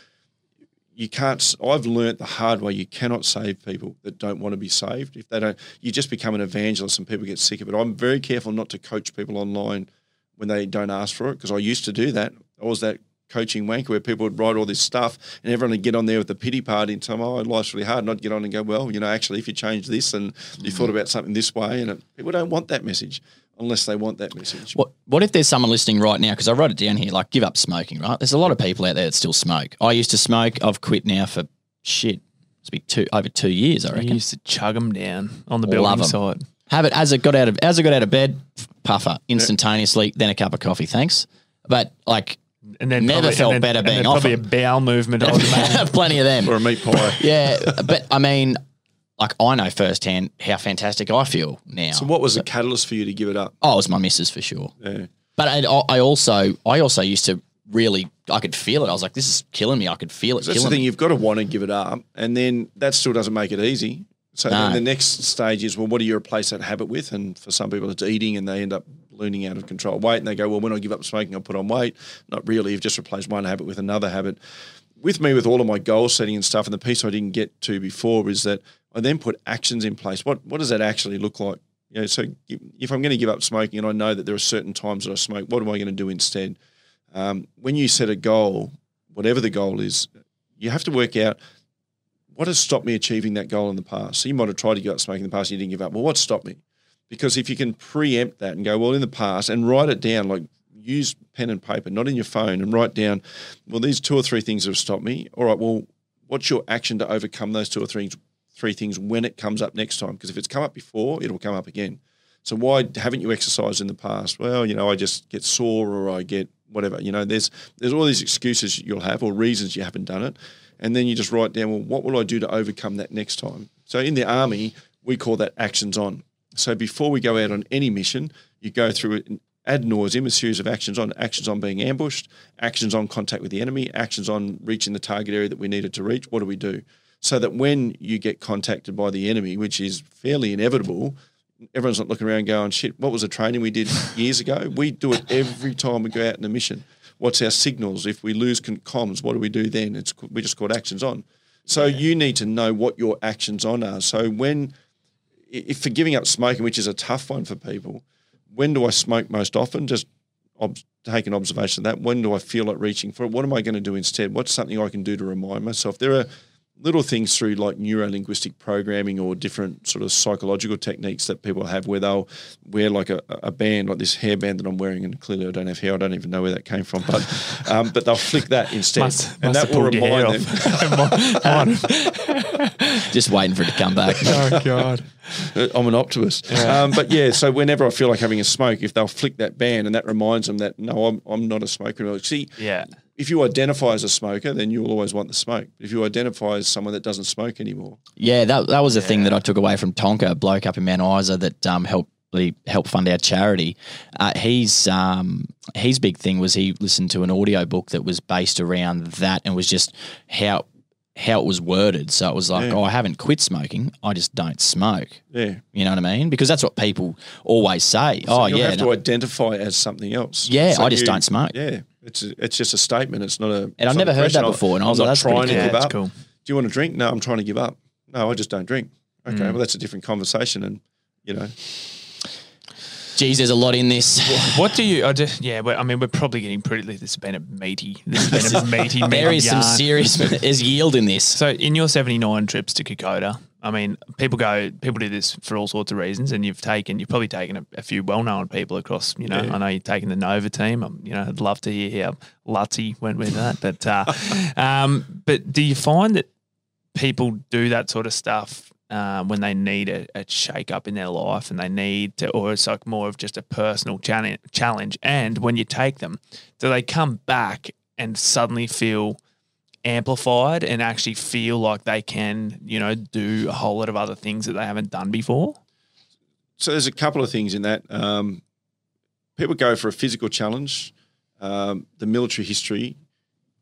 you can't. i've learnt the hard way. You cannot save people that don't want to be saved. If they don't, you just become an evangelist, and people get sick of it. I'm very careful not to coach people online when they don't ask for it because I used to do that. I was that coaching wanker where people would write all this stuff and everyone would get on there with the pity party and tell them, oh, life's really hard. And I'd get on and go, well, you know, actually, if you change this and you mm. thought about something this way, and it, people don't want that message unless they want that message. What What if there's someone listening right now? Because I wrote it down here. Like, give up smoking. Right? There's a lot of people out there that still smoke. I used to smoke. I've quit now for shit. It's been two over two years. I I reckon. used to chug them down on the Love building 'em. site. Have it as it got out of as I got out of bed, puffer instantaneously. Then a cup of coffee. Thanks. But like, And then Never probably, felt then, better being then off Probably them. a bowel movement. I would imagine. plenty of them. Or a meat pie. Yeah, but I mean, like I know firsthand how fantastic I feel now. So what was the catalyst for you to give it up? Oh, it was my missus for sure. Yeah. But I, I also, I also used to really, I could feel it. I was like, this is killing me. I could feel it That's the killing thing. me. You've got to want to give it up, and then that still doesn't make it easy. So then the next stage is, well, what do you replace that habit with? And for some people, it's eating, and they end up ballooning out of control weight, and they go, well, when I give up smoking, I'll put on weight. Not really. You've just replaced one habit with another habit. With me, with all of my goal setting and stuff, and the piece I didn't get to before is that I then put actions in place. What what does that actually look like? You know, so if I'm going to give up smoking, and I know that there are certain times that I smoke, what am I going to do instead? Um, when you set a goal, whatever the goal is, you have to work out what has stopped me achieving that goal in the past. So you might have tried to give up smoking in the past and you didn't give up. Well, what stopped me? Because if you can preempt that and go, well, in the past and write it down, like use pen and paper, not in your phone, and write down, well, these two or three things have stopped me. All right, well, what's your action to overcome those two or three three things when it comes up next time? Because if it's come up before, it'll come up again. So why haven't you exercised in the past? Well, you know, I just get sore or I get whatever. You know, there's there's all these excuses you'll have or reasons you haven't done it, and then you just write down, well, what will I do to overcome that next time? So in the army, we call that actions on. So before we go out on any mission, you go through it ad nauseum, a series of actions on actions on being ambushed, actions on contact with the enemy, actions on reaching the target area that we needed to reach. What do we do? So that when you get contacted by the enemy, which is fairly inevitable, everyone's not looking around going, shit, what was the training we did years ago? We do it every time we go out in a mission. What's our signals? If we lose comms, what do we do then? It's we just called actions on. So you need to know what your actions on are. So when, if for giving up smoking, which is a tough one for people, when do I smoke most often? Just ob- take an observation of that. When do I feel like reaching for it? What am I going to do instead? What's something I can do to remind myself? There are little things through like neuro linguistic programming or different sort of psychological techniques that people have where they'll wear like a, a band like this hairband that I'm wearing and clearly I don't have hair I don't even know where that came from but um, but they'll flick that instead Must- and must that have will pulled your hair remind them Just waiting for it to come back. oh God. Uh, I'm an optimist. Um, but yeah, so whenever I feel like having a smoke, if they'll flick that band and that reminds them that no, I'm, I'm not a smoker. See, Yeah. If you identify as a smoker, then you'll always want the smoke. If you identify as someone that doesn't smoke anymore, Yeah, that that was the thing that I took away from Tonka, a bloke up in Mount Isa that um, helped help fund our charity. Uh, he's um, his big thing was he listened to an audio book that was based around that and was just how how it was worded. So it was like, Yeah. oh, I haven't quit smoking, I just don't smoke. yeah. You know what I mean? Because that's what people always say. So oh you'll yeah, have no- to identify as something else. Yeah, So I just don't smoke. Yeah, it's a, it's just a statement. It's not a. And I've never heard that before, and I I'm was not like, that's pretty trying to cool. give Yeah, up. cool. Do you want to drink? No, I'm trying to give up. No, I just don't drink. Okay, Mm. well that's a different conversation, and you know, geez, there's a lot in this. What do you? I just, yeah, but I mean, we're probably getting pretty. This has been a meaty. This has been a meaty. meaty there is some serious there's yield in this. So in your 79 trips to Kokoda, I mean, people go, people do this for all sorts of reasons, and you've taken, you've probably taken a, a few well-known people across. You know, Yeah. I know you've taken the Nova team. Um, you know, I'd love to hear how Lutzy went with that. But, uh, um, but do you find that people do that sort of stuff uh, when they need a, a shake up in their life and they need to, or it's like more of just a personal challenge, challenge. And when you take them, do they come back and suddenly feel amplified and actually feel like they can, you know, do a whole lot of other things that they haven't done before? so there's a couple of things in that. Um, people go for a physical challenge, um, the military history,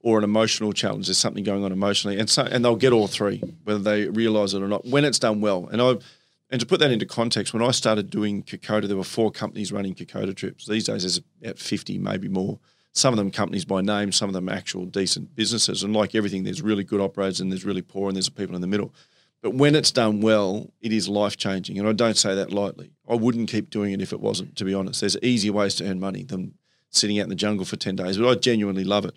or an emotional challenge. There's something going on emotionally, and so and they'll get all three, whether they realise it or not, when it's done well. And I, and to put that into context, when I started doing Kokoda, there were four companies running Kokoda trips. These days, there's about 50, maybe more. Some of them companies by name, some of them actual decent businesses. And like everything, there's really good operators and there's really poor, and there's people in the middle. But when it's done well, it is life changing. And I don't say that lightly. I wouldn't keep doing it if it wasn't, to be honest. There's easier ways to earn money than sitting out in the jungle for 10 days, but I genuinely love it.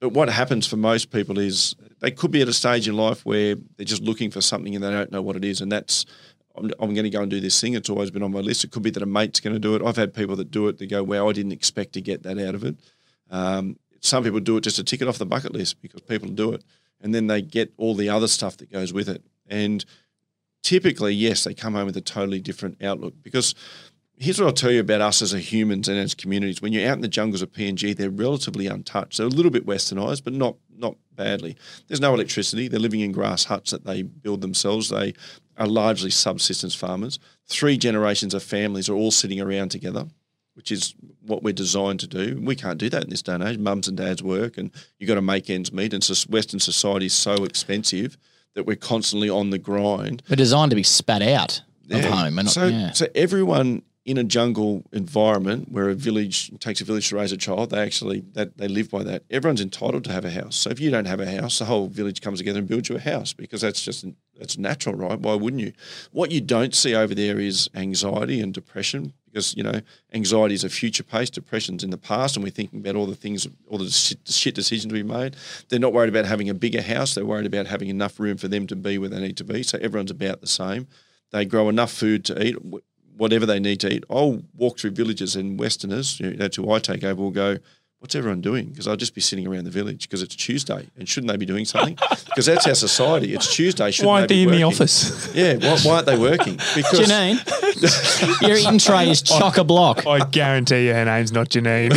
But what happens for most people is they could be at a stage in life where they're just looking for something and they don't know what it is. And that's, I'm, I'm going to go and do this thing. It's always been on my list. It could be that a mate's going to do it. I've had people that do it. They go, wow, I didn't expect to get that out of it. Um, some people do it just to tick it off the bucket list because people do it. And then they get all the other stuff that goes with it. And typically, yes, they come home with a totally different outlook because here's what I'll tell you about us as a humans and as communities. When you're out in the jungles of PNG, they're relatively untouched. They're a little bit westernized, but not not badly. There's no electricity. They're living in grass huts that they build themselves. They are largely subsistence farmers. Three generations of families are all sitting around together, which is what we're designed to do. We can't do that in this day and age. Mums and dads work, and you've got to make ends meet. And so Western society is so expensive that we're constantly on the grind. They're designed to be spat out of home. And so, yeah. so everyone in a jungle environment where a village takes a village to raise a child, they actually that they live by that. Everyone's entitled to have a house. So if you don't have a house, the whole village comes together and builds you a house because that's just that's natural, right? Why wouldn't you? What you don't see over there is anxiety and depression because you know anxiety is a future pace, depression's in the past, and we're thinking about all the things, all the shit, decisions we made. They're not worried about having a bigger house; they're worried about having enough room for them to be where they need to be. So everyone's about the same. They grow enough food to eat, whatever they need to eat. I'll walk through villages and Westerners, you know, I take over, will go. What's everyone doing? Because I'll just be sitting around the village because it's Tuesday, and shouldn't they be doing something? Because that's our society. It's Tuesday. Shouldn't Why aren't they, they be in the office? Yeah, why, why aren't they working? Because Janine, your eating tray is chock a block. I guarantee you her name's not Janine.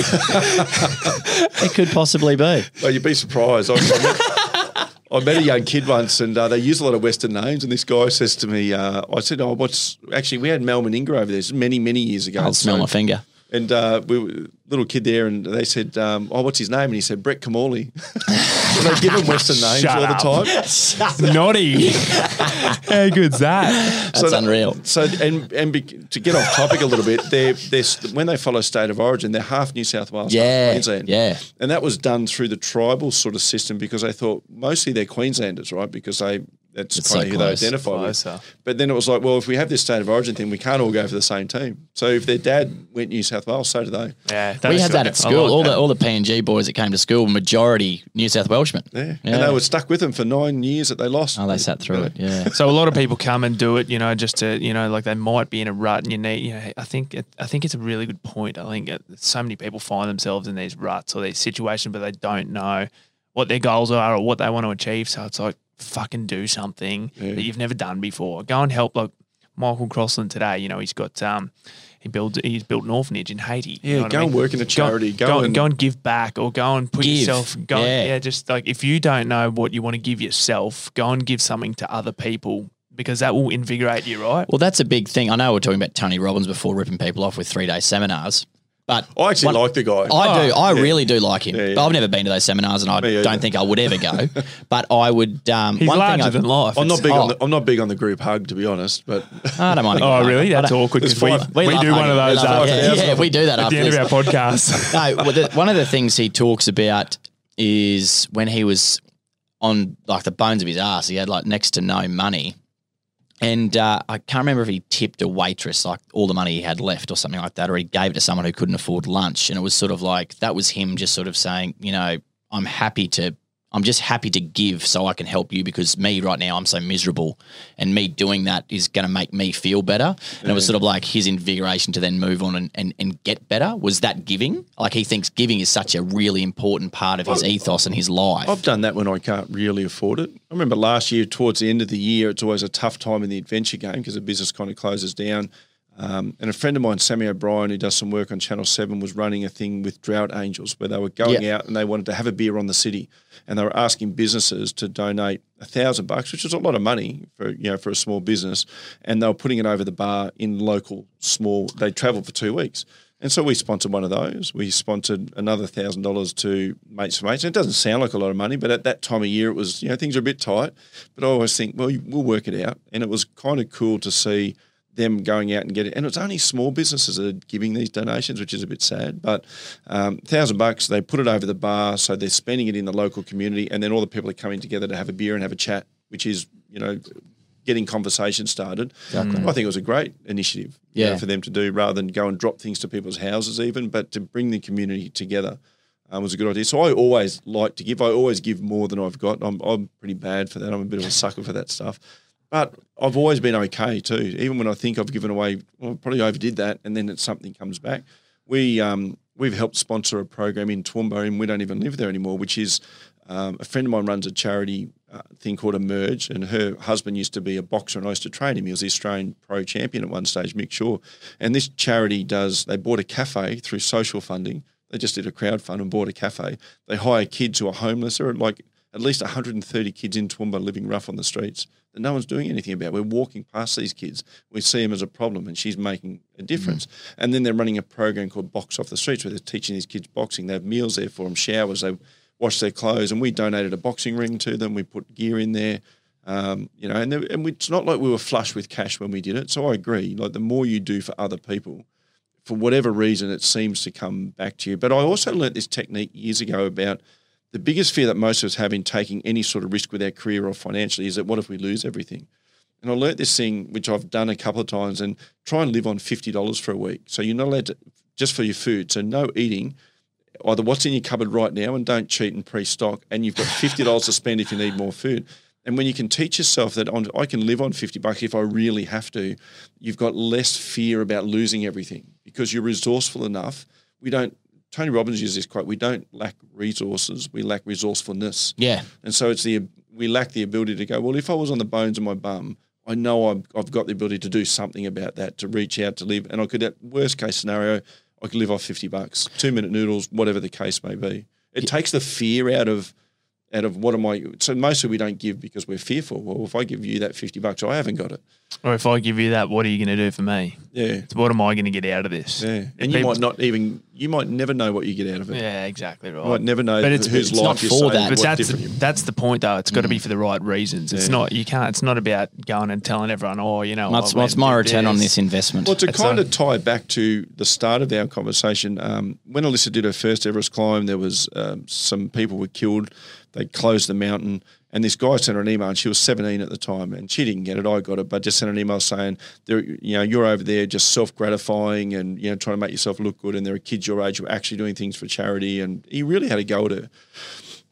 It could possibly be. Well, you'd be surprised. I, I, met, I met a young kid once, and uh, they use a lot of Western names. And this guy says to me, uh, "I said, oh, what's actually we had Mal Meninga over there many, many years ago. I'll smell So- my finger. And uh, we were little kid there, and they said, um, "Oh, what's his name?" And he said, "Brett Kamali." they give him Western names Shut all up. the time. Naughty. How good's that? That's that- unreal. So and and be, to get off topic a little bit, they're, they're when they follow state of origin, they're half New South Wales, Yeah, half Queensland. yeah. and that was done through the tribal sort of system because they thought mostly they're Queenslanders, right? Because they that's It's kind so of who close. they identify Closer. with. But then it was like, well, if we have this state of origin thing, we can't all go for the same team. So if their dad went New South Wales, so do they. Yeah, we had that at school. like all that. the all the PNG boys that came to school, majority New South Welshmen. Yeah. and they were stuck with them for nine years that they lost. Oh, they sat through it. Yeah. So a lot of people come and do it, you know, just to, you know, like they might be in a rut, and you need, you know, I think, it, I think it's a really good point. I think it, so many people find themselves in these ruts or these situations, but they don't know what their goals are or what they want to achieve. So it's like fucking do something that you've never done before. Go and help, like Michael Crossland today. You know, he's got, um, he built, he's built an orphanage in Haiti. you Yeah, know go I mean? and work in a charity. Go, go, and go and give back or go and put Give. yourself go Yeah. yeah. just like if you don't know what you want to give yourself go and give something to other people because that will invigorate you right Well, that's a big thing. I know we we're talking about Tony Robbins before ripping people off with three day seminars, but I actually one- like the guy. I do. I yeah. really do like him. Yeah, yeah. But I've never been to those seminars, and I Me don't think I would ever go. but I would. Um, he's one larger thing I, than life I'm not big Oh. on the, I'm not big on the group hug to be honest, but I don't mind. oh hug. really I that's awkward because we, we, we do love one of those love- after, yeah, yeah, we do that at after the end this. of our podcast no, well, the, one of the things he talks about is when he was on like the bones of his ass, he had like next to no money. And uh, I can't remember if he tipped a waitress like all the money he had left or something like that, or he gave it to someone who couldn't afford lunch. And it was sort of like that was him just sort of saying, you know, I'm happy to, I'm just happy to give so I can help you because me right now, I'm so miserable. And me doing that is going to make me feel better. And it was sort of like his invigoration to then move on and, and, and get better was that giving. Like he thinks giving is such a really important part of his ethos and his life. I've done that when I can't really afford it. I remember last year, towards the end of the year, it's always a tough time in the adventure game because the business kind of closes down. Um, and a friend of mine, Sammy O'Brien, who does some work on Channel 7, was running a thing with Drought Angels where they were going Yeah. out and they wanted to have a beer on the city. And they were asking businesses to donate a thousand bucks, which is a lot of money for you know for a small business. And they were putting it over the bar in local small. They travelled for two weeks. And so we sponsored one of those. We sponsored another thousand dollars to mates for mates. And it doesn't sound like a lot of money, but at that time of year, it was you know things are a bit tight. But I always think, well, we'll work it out. And it was kind of cool to see them going out and getting. And it's only small businesses that are giving these donations, which is a bit sad. But um, thousand bucks, they put it over the bar, so they're spending it in the local community, and then all the people are coming together to have a beer and have a chat, which is you know getting conversation started. I think it was a great initiative you know, for them to do rather than go and drop things to people's houses even, but to bring the community together um, was a good idea. So I always like to give. I always give more than I've got. I'm, I'm pretty bad for that. I'm a bit of a sucker for that stuff. But I've always been okay too. Even when I think I've given away, well, probably overdid that, and then something comes back. We um, we've helped sponsor a program in Toowoomba, and we don't even live there anymore. Which is um, a friend of mine runs a charity uh, thing called Emerge, and her husband used to be a boxer, and I used to train him. He was the Australian pro champion at one stage, Mick Shaw. And this charity does. They bought a cafe through social funding. They just did a crowd fund and bought a cafe. They hire kids who are homeless. There are like at least 130 kids in Toowoomba living rough on the streets that no one's doing anything about. We're walking past these kids. We see them as a problem, and she's making a difference. And then they're running a program called Box Off the Streets where they're teaching these kids boxing. They have meals there for them, showers, they wash their clothes, and we donated a boxing ring to them. We put gear in there. Um, you know, and, there, and we, it's not like we were flush with cash when we did it. So I agree. Like the more you do for other people, for whatever reason, it seems to come back to you. But I also learnt this technique years ago about the biggest fear that most of us have in taking any sort of risk with our career or financially is that what if we lose everything? And I learnt this thing, which I've done a couple of times, and try and live on fifty dollars for a week. So you're not allowed to just for your food. So no eating. Either what's in your cupboard right now, and don't cheat and pre-stock. And you've got fifty dollars to spend if you need more food. And when you can teach yourself that on, I can live on 50 bucks if I really have to, you've got less fear about losing everything because you're resourceful enough. We don't, Tony Robbins uses this quote, we don't lack resources, we lack resourcefulness. Yeah. And so it's the, we lack the ability to go, well, if I was on the bones of my bum, I know I've, I've got the ability to do something about that, to reach out, to live. And I could, at worst case scenario, I could live off 50 bucks, two minute noodles, whatever the case may be. It takes the fear out of, out of what am I? So mostly we don't give because we're fearful. Well, if I give you that fifty bucks, I haven't got it. Or if I give you that, what are you going to do for me? Yeah, So what am I going to get out of this? yeah. And you People- might not even. You might never know what you get out of it. Yeah, exactly right. You might never know But it's- whose it's life not for that. But that's the, that's the point, though. It's got to be for the right reasons. It's Yeah. not you can't. It's not about going and telling everyone, oh, you know, What's, what's my did return on this investment? Well, to It's kind a- of tie back to the start of our conversation, um, when Alyssa did her first Everest climb, there was um, some people were killed. They closed the mountain, and this guy sent her an email, and she was 17 at the time, and she didn't get it. I got it, but just sent an email saying, "There, you know, you're over there just self gratifying and you know trying to make yourself look good, and there are kids your age who are actually doing things for charity." And he really had a go at her.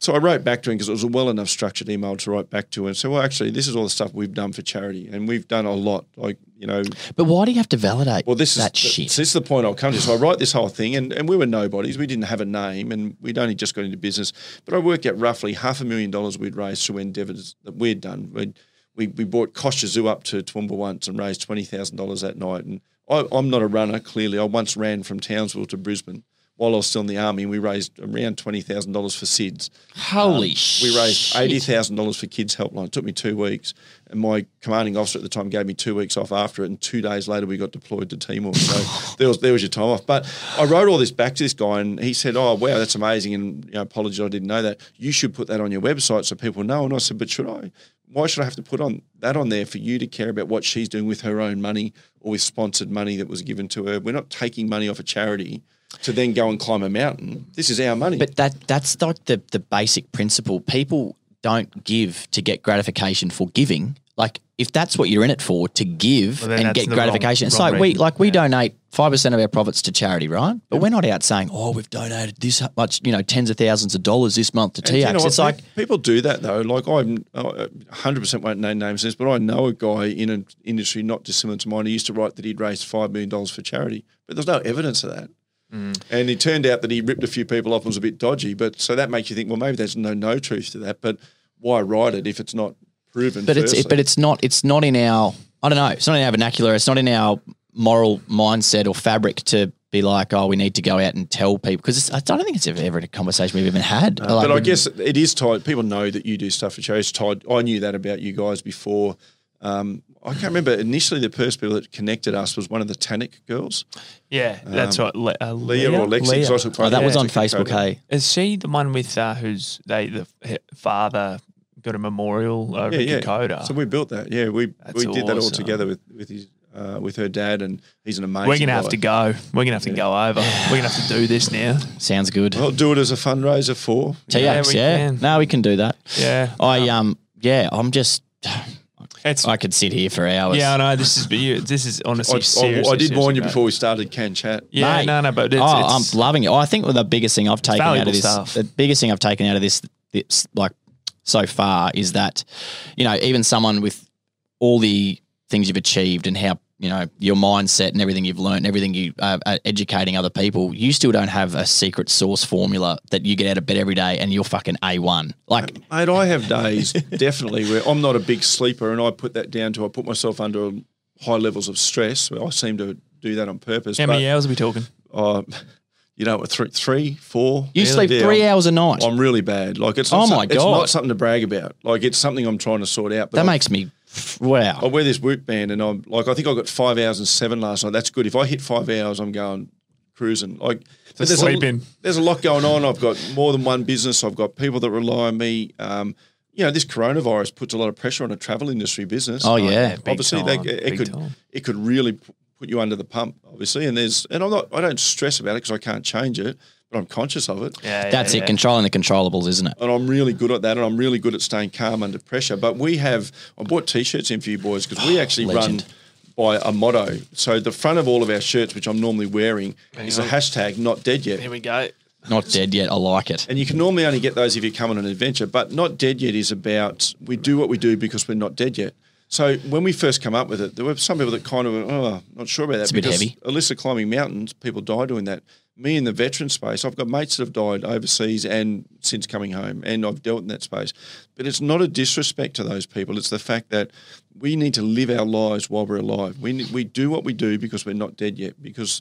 So I wrote back to him because it was a well enough structured email to write back to and say, well, actually, this is all the stuff we've done for charity, and we've done a lot. Like, you know, but why do you have to validate well, this that is shit? So this is the point I'll come to. So I write this whole thing, and, and we were nobodies. We didn't have a name, and we'd only just got into business. But I worked out roughly half a million dollars we'd raised through endeavours that we'd done. We'd, we we brought Kosher Zoo up to Toowoomba once and raised twenty thousand dollars that night. And I, I'm not a runner. Clearly, I once ran from Townsville to Brisbane while I was still in the army, we raised around twenty thousand dollars for SIDS. Holy Um, We raised eighty thousand dollars for Kids Helpline. It took me two weeks, and my commanding officer at the time gave me two weeks off after it. And two days later, we got deployed to Timor. So there was there was your time off. But I wrote all this back to this guy, and he said, "Oh wow, that's amazing." And you know, apologies, I didn't know that. You should put that on your website so people know. And I said, "But should I? Why should I have to put on that on there for you to care about what she's doing with her own money or with sponsored money that was given to her? We're not taking money off a charity." To then go and climb a mountain. This is our money. But that that's like the the basic principle. People don't give to get gratification for giving. Like if that's what you're in it for, to give Well, and get the wrong- gratification. it's wrong like we like we Yeah. donate five percent of our profits to charity, right? But we're not out saying, oh, we've donated this much, you know, tens of thousands of dollars this month to And do you know it's like people do that though. Like I'm, uh, hundred percent won't name names, this, but I know a guy in an industry not dissimilar to mine. He used to write that he'd raised five million dollars for charity, but there's no evidence of that. Mm. And it turned out that he ripped a few people off and was a bit dodgy. But so that makes you think, well, maybe there's no no truth to that. But why write it if it's not proven? but it's but it's not it's not in our I don't know it's not in our vernacular it's not in our moral mindset or fabric to be like oh we need to go out and tell people because I don't think it's ever, ever a conversation we've even had. Like, but I guess it is tied. People know that you do stuff for charity. It's tied. I knew that about you guys before. Um, I can't remember. Initially, the first people that connected us was one of the Tannic girls, Yeah, that's right. Le- uh, Um, Leah, or Lexi. Leah. So I took oh, that photos was on. Facebook. Hey, Is she the one with uh, who's they the father got a memorial over Yeah, in yeah. Dakota? So we built that. Yeah, we That's we did that all together with with his uh, with her dad, and he's an amazing. We're gonna have guy. to go. We're gonna have to go over. We're gonna have to do this now. sounds good. I'll do it as a fundraiser for. TX, Yeah, we yeah. can. No, we can do that. Yeah, I um yeah, I'm just it's I could sit here for hours. yeah. I know this is but you, this is honestly I, serious. I did warn you before we started can chat. Yeah, Mate. no, no, but it's, oh, it's I'm loving it. I think the biggest thing I've taken out of this, stuff. the biggest thing I've taken out of this, this, like so far, is that you know even someone with all the things you've achieved and how you know your mindset and everything you've learned, and everything you uh, are educating other people, you still don't have a secret sauce formula that you get out of bed every day and you're fucking a one. Like Mate, I have days definitely where I'm not a big sleeper, and I put that down to I put myself under high levels of stress. I seem to do that on purpose. how many hours are we talking? but, uh, you know, three, three, four. you sleep Yeah, three I'm- hours a night. I'm really bad. Like it's not Oh some- my it's God. not something to brag about. Like it's something I'm trying to sort out. But that I- makes me wow. I wear this Whoop band, and I'm like, I think I got five hours and seven last night. That's good. If I hit five hours, I'm going cruising. Like, but there's sleeping. A, there's a lot going on. I've got more than one business. I've got people that rely on me. Um, you know, this coronavirus puts a lot of pressure on a travel industry business. Oh, yeah. big obviously, they, it big could time. it could really put you under the pump. Obviously, and there's and I'm not I don't stress about it because I can't change it. But I'm conscious of it. Yeah, That's yeah, it. Controlling the controllables, isn't it? and I'm really good at that, and I'm really good at staying calm under pressure. But we have, I bought t-shirts in for you boys because we ah, actually Legend. run by a motto. So the front of all of our shirts, which I'm normally wearing, is a hashtag not dead yet. Here we go. Not dead yet. I like it. And you can normally only get those if you come on an adventure, but not dead yet is about we do what we do because we're not dead yet. So when we first come up with it, there were some people that kind of went, oh, not sure about that. It's a bit heavy. Alyssa climbing mountains, people die doing that. Me in the veteran space, I've got mates that have died overseas and since coming home, and I've dealt in that space. But it's not a disrespect to those people. It's the fact that we need to live our lives while we're alive. We we do what we do because we're not dead yet. Because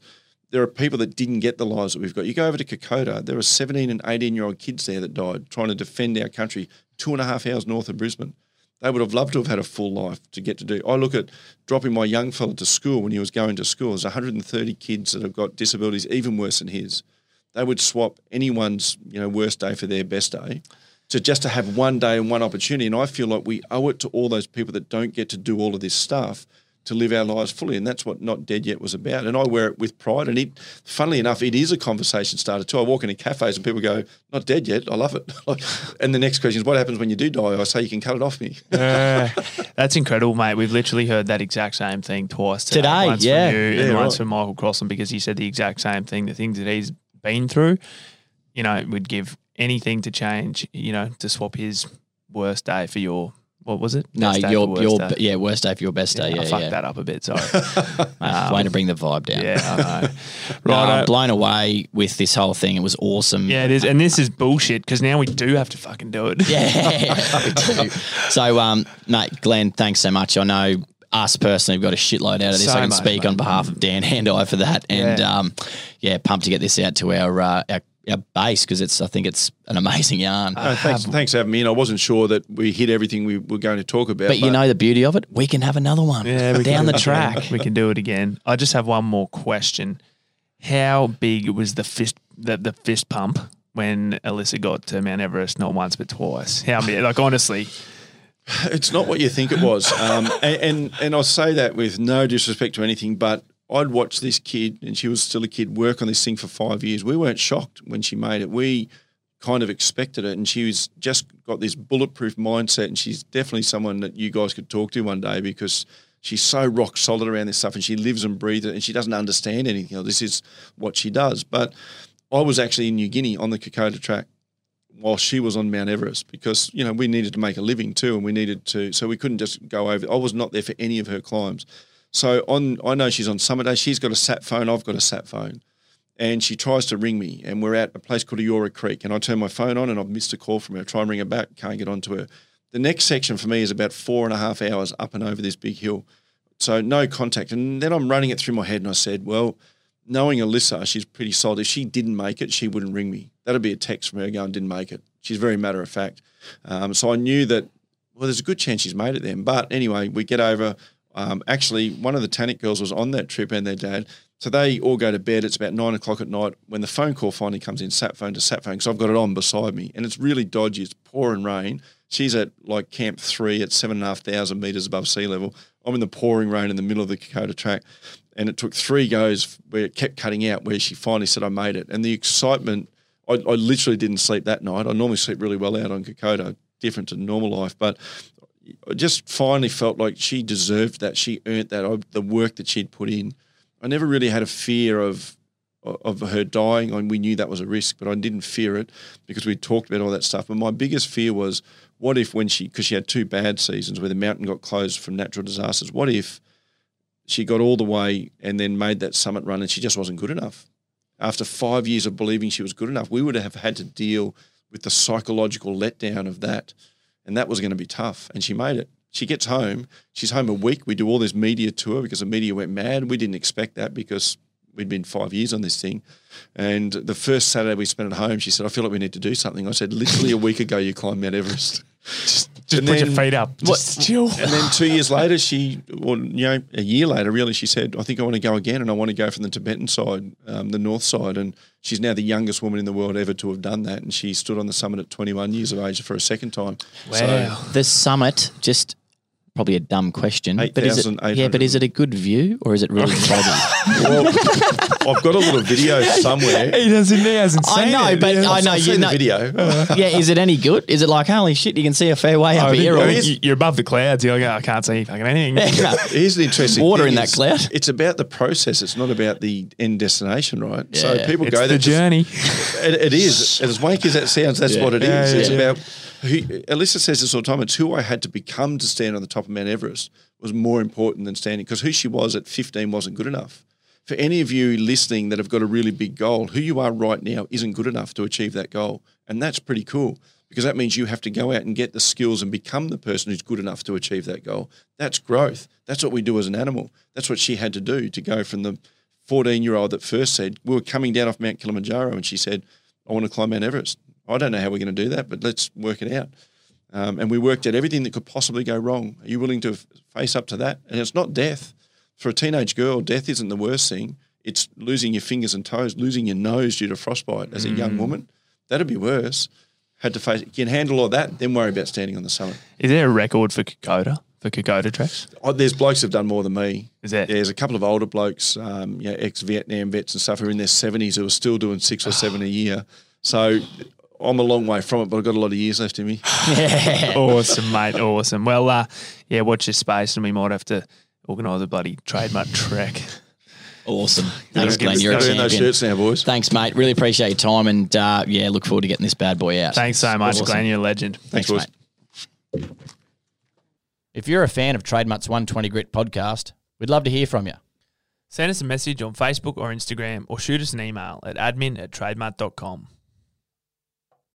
there are people that didn't get the lives that we've got. You go over to Kokoda, there are 17 and 18 year old kids there that died trying to defend our country two and a half hours north of Brisbane. They would have loved to have had a full life to get to do. I look at dropping my young fella to school when he was going to school. There's 130 kids that have got disabilities even worse than his. They would swap anyone's you know worst day for their best day to just to have one day and one opportunity. And I feel like we owe it to all those people that don't get to do all of this stuff to live our lives fully. And that's what Not Dead Yet was about. And I wear it with pride. And it, funnily enough, it is a conversation starter too. I walk into cafes and people go, Not dead yet. I love it. and the next question is, What happens when you do die? I say, You can cut it off me. That's incredible, mate. We've literally heard that exact same thing twice today. Today, once yeah. from you and Yeah, once right. from Michael Crossan because he said the exact same thing. The things that he's been through, you know, would give anything to change. You know, to swap his worst day for your what was it? No, Best your your day. yeah worst day for your best day. Yeah, I fucked yeah. that up a bit. Sorry. Mate, way to bring the vibe down. yeah, I know. No, Right. I'm blown away with this whole thing. It was awesome. yeah, it is, and this is bullshit because now we do have to fucking do it. Yeah, we do. So, um, mate, Glenn, thanks so much. I know us personally have got a shitload out of this. So I can much, speak mate. on behalf of Dan and I for that. And Yeah. um, yeah, pumped to get this out to our uh, our, our base because it's I think it's an amazing yarn. No, thanks, thanks for having me. And I wasn't sure that we hit everything we were going to talk about. but you know the beauty of it, we can have another one Yeah, we down the track. we can do it again. I just have one more question. How big was the fist the, the fist pump when Alyssa got to Mount Everest not once but twice? How big? Like honestly, It's not what you think it was, um, and, and and I say that with no disrespect to anything, but I'd watched this kid, and she was still a kid, work on this thing for five years. We weren't shocked when she made it. We kind of expected it, and she was just got this bulletproof mindset, and she's definitely someone that you guys could talk to one day because she's so rock solid around this stuff, and she lives and breathes it, and she doesn't understand anything. else. This is what she does. But I was actually in New Guinea on the Kokoda track while she was on Mount Everest because you know we needed to make a living too, and we needed to, so we couldn't just go over. I was not there for any of her climbs. So on, I know she's on summit day. She's got a sat phone. I've got a sat phone, and she tries to ring me, and we're at a place called Eora Creek, and I turn my phone on, and I've missed a call from her. Try and ring her back, can't get onto her. The next section for me is about four and a half hours up and over this big hill, so no contact. And then I'm running it through my head, and I said, well knowing Alyssa, she's pretty solid. If she didn't make it, she wouldn't ring me. That'd be a text from her going, didn't make it. She's very matter of fact. Um, so I knew that, well, there's a good chance she's made it then. But anyway, we get over. Um, actually, one of the Tannic girls was on that trip and their dad. So they all go to bed. It's about nine o'clock at night when the phone call finally comes in, sat phone to sat phone, because I've got it on beside me. And it's really dodgy. It's pouring rain. She's at like camp three at seven and a half thousand meters above sea level. I'm in the pouring rain in the middle of the Kokoda track. And it took three goes where it kept cutting out, where she finally said, I made it. And the excitement, I, I literally didn't sleep that night. I normally sleep really well out on Kokoda, different to normal life. But I just finally felt like she deserved that. She earned that. I, the work that she'd put in. I never really had a fear of of her dying. And we knew that was a risk, but I didn't fear it because we talked about all that stuff. But my biggest fear was, what if when she, because she had two bad seasons where the mountain got closed from natural disasters. What if she got all the way and then made that summit run and she just wasn't good enough? After five years of believing she was good enough, we would have had to deal with the psychological letdown of that. And that was going to be tough. And she made it. She gets home. She's home a week. We do all this media tour because the media went mad. We didn't expect that because we'd been five years on this thing. And the first Saturday we spent at home, she said, I feel like we need to do something. I said, literally a week ago, you climbed Mount Everest. just And put your then- feet up. Just chill. And then two years later, she, well, you know, a year later, really, she said, I think I want to go again and I want to go from the Tibetan side, um, the north side. And she's now the youngest woman in the world ever to have done that. And she stood on the summit at 21 years of age for a second time. Wow. The summit, just probably a dumb question. But is it, yeah, but is it a good view or is it really foggy? Well, I've got a little video somewhere. He doesn't. He hasn't I know, it. but I I've know you seen know. the video. yeah, is it any good? Is it like holy shit? You can see a fair way up Oh, here. you- Or, you- You're above the clouds. You're like, oh, I can't see fucking anything. No. Here's the interesting Water thing in that cloud. It's about the process. It's not about the end destination, right? Yeah. So people It's go the there. just- journey. It, it is. As wanky as that sounds, that's Yeah. what it is. Yeah, yeah, it's yeah. about who, Alyssa says this all the time. It's who I had to become to stand on the top of Mount Everest was more important than standing because who she was at 15 wasn't good enough. For any of you listening that have got a really big goal, who you are right now isn't good enough to achieve that goal. And that's pretty cool because that means you have to go out and get the skills and become the person who's good enough to achieve that goal. That's growth. That's what we do as an animal. That's what she had to do to go from the 14 year old that first said, We were coming down off Mount Kilimanjaro and she said, I want to climb Mount Everest. I don't know how we're going to do that, but let's work it out. Um, and we worked out everything that could possibly go wrong. Are you willing to face up to that? And it's not death. For a teenage girl, death isn't the worst thing. It's losing your fingers and toes, losing your nose due to frostbite as a young woman. That'd be worse. Had to face. You can handle all that, then worry about standing on the summit. Is there a record for Kokoda? For Kokoda treks? Oh, there's blokes who've done more than me. Is there? Yeah, there's a couple of older blokes, um, you know, ex-Vietnam vets and stuff who are in their 70s who are still doing six or seven a year. So I'm a long way from it, but I've got a lot of years left in me. awesome, mate. Awesome. Well, uh, yeah, watch your space, and we might have to organise a bloody trademark trek. awesome. Thanks, give Glenn. You're a Gotta those shirts now, boys. Thanks, mate. Really appreciate your time, and uh, yeah, look forward to getting this bad boy out. Thanks so much, Awesome. Glenn. You're a legend. Thanks, Thanks, boys. mate. If you're a fan of Trademark's 120 Grit podcast, we'd love to hear from you. Send us a message on Facebook or Instagram, or shoot us an email at admin at trademark.com.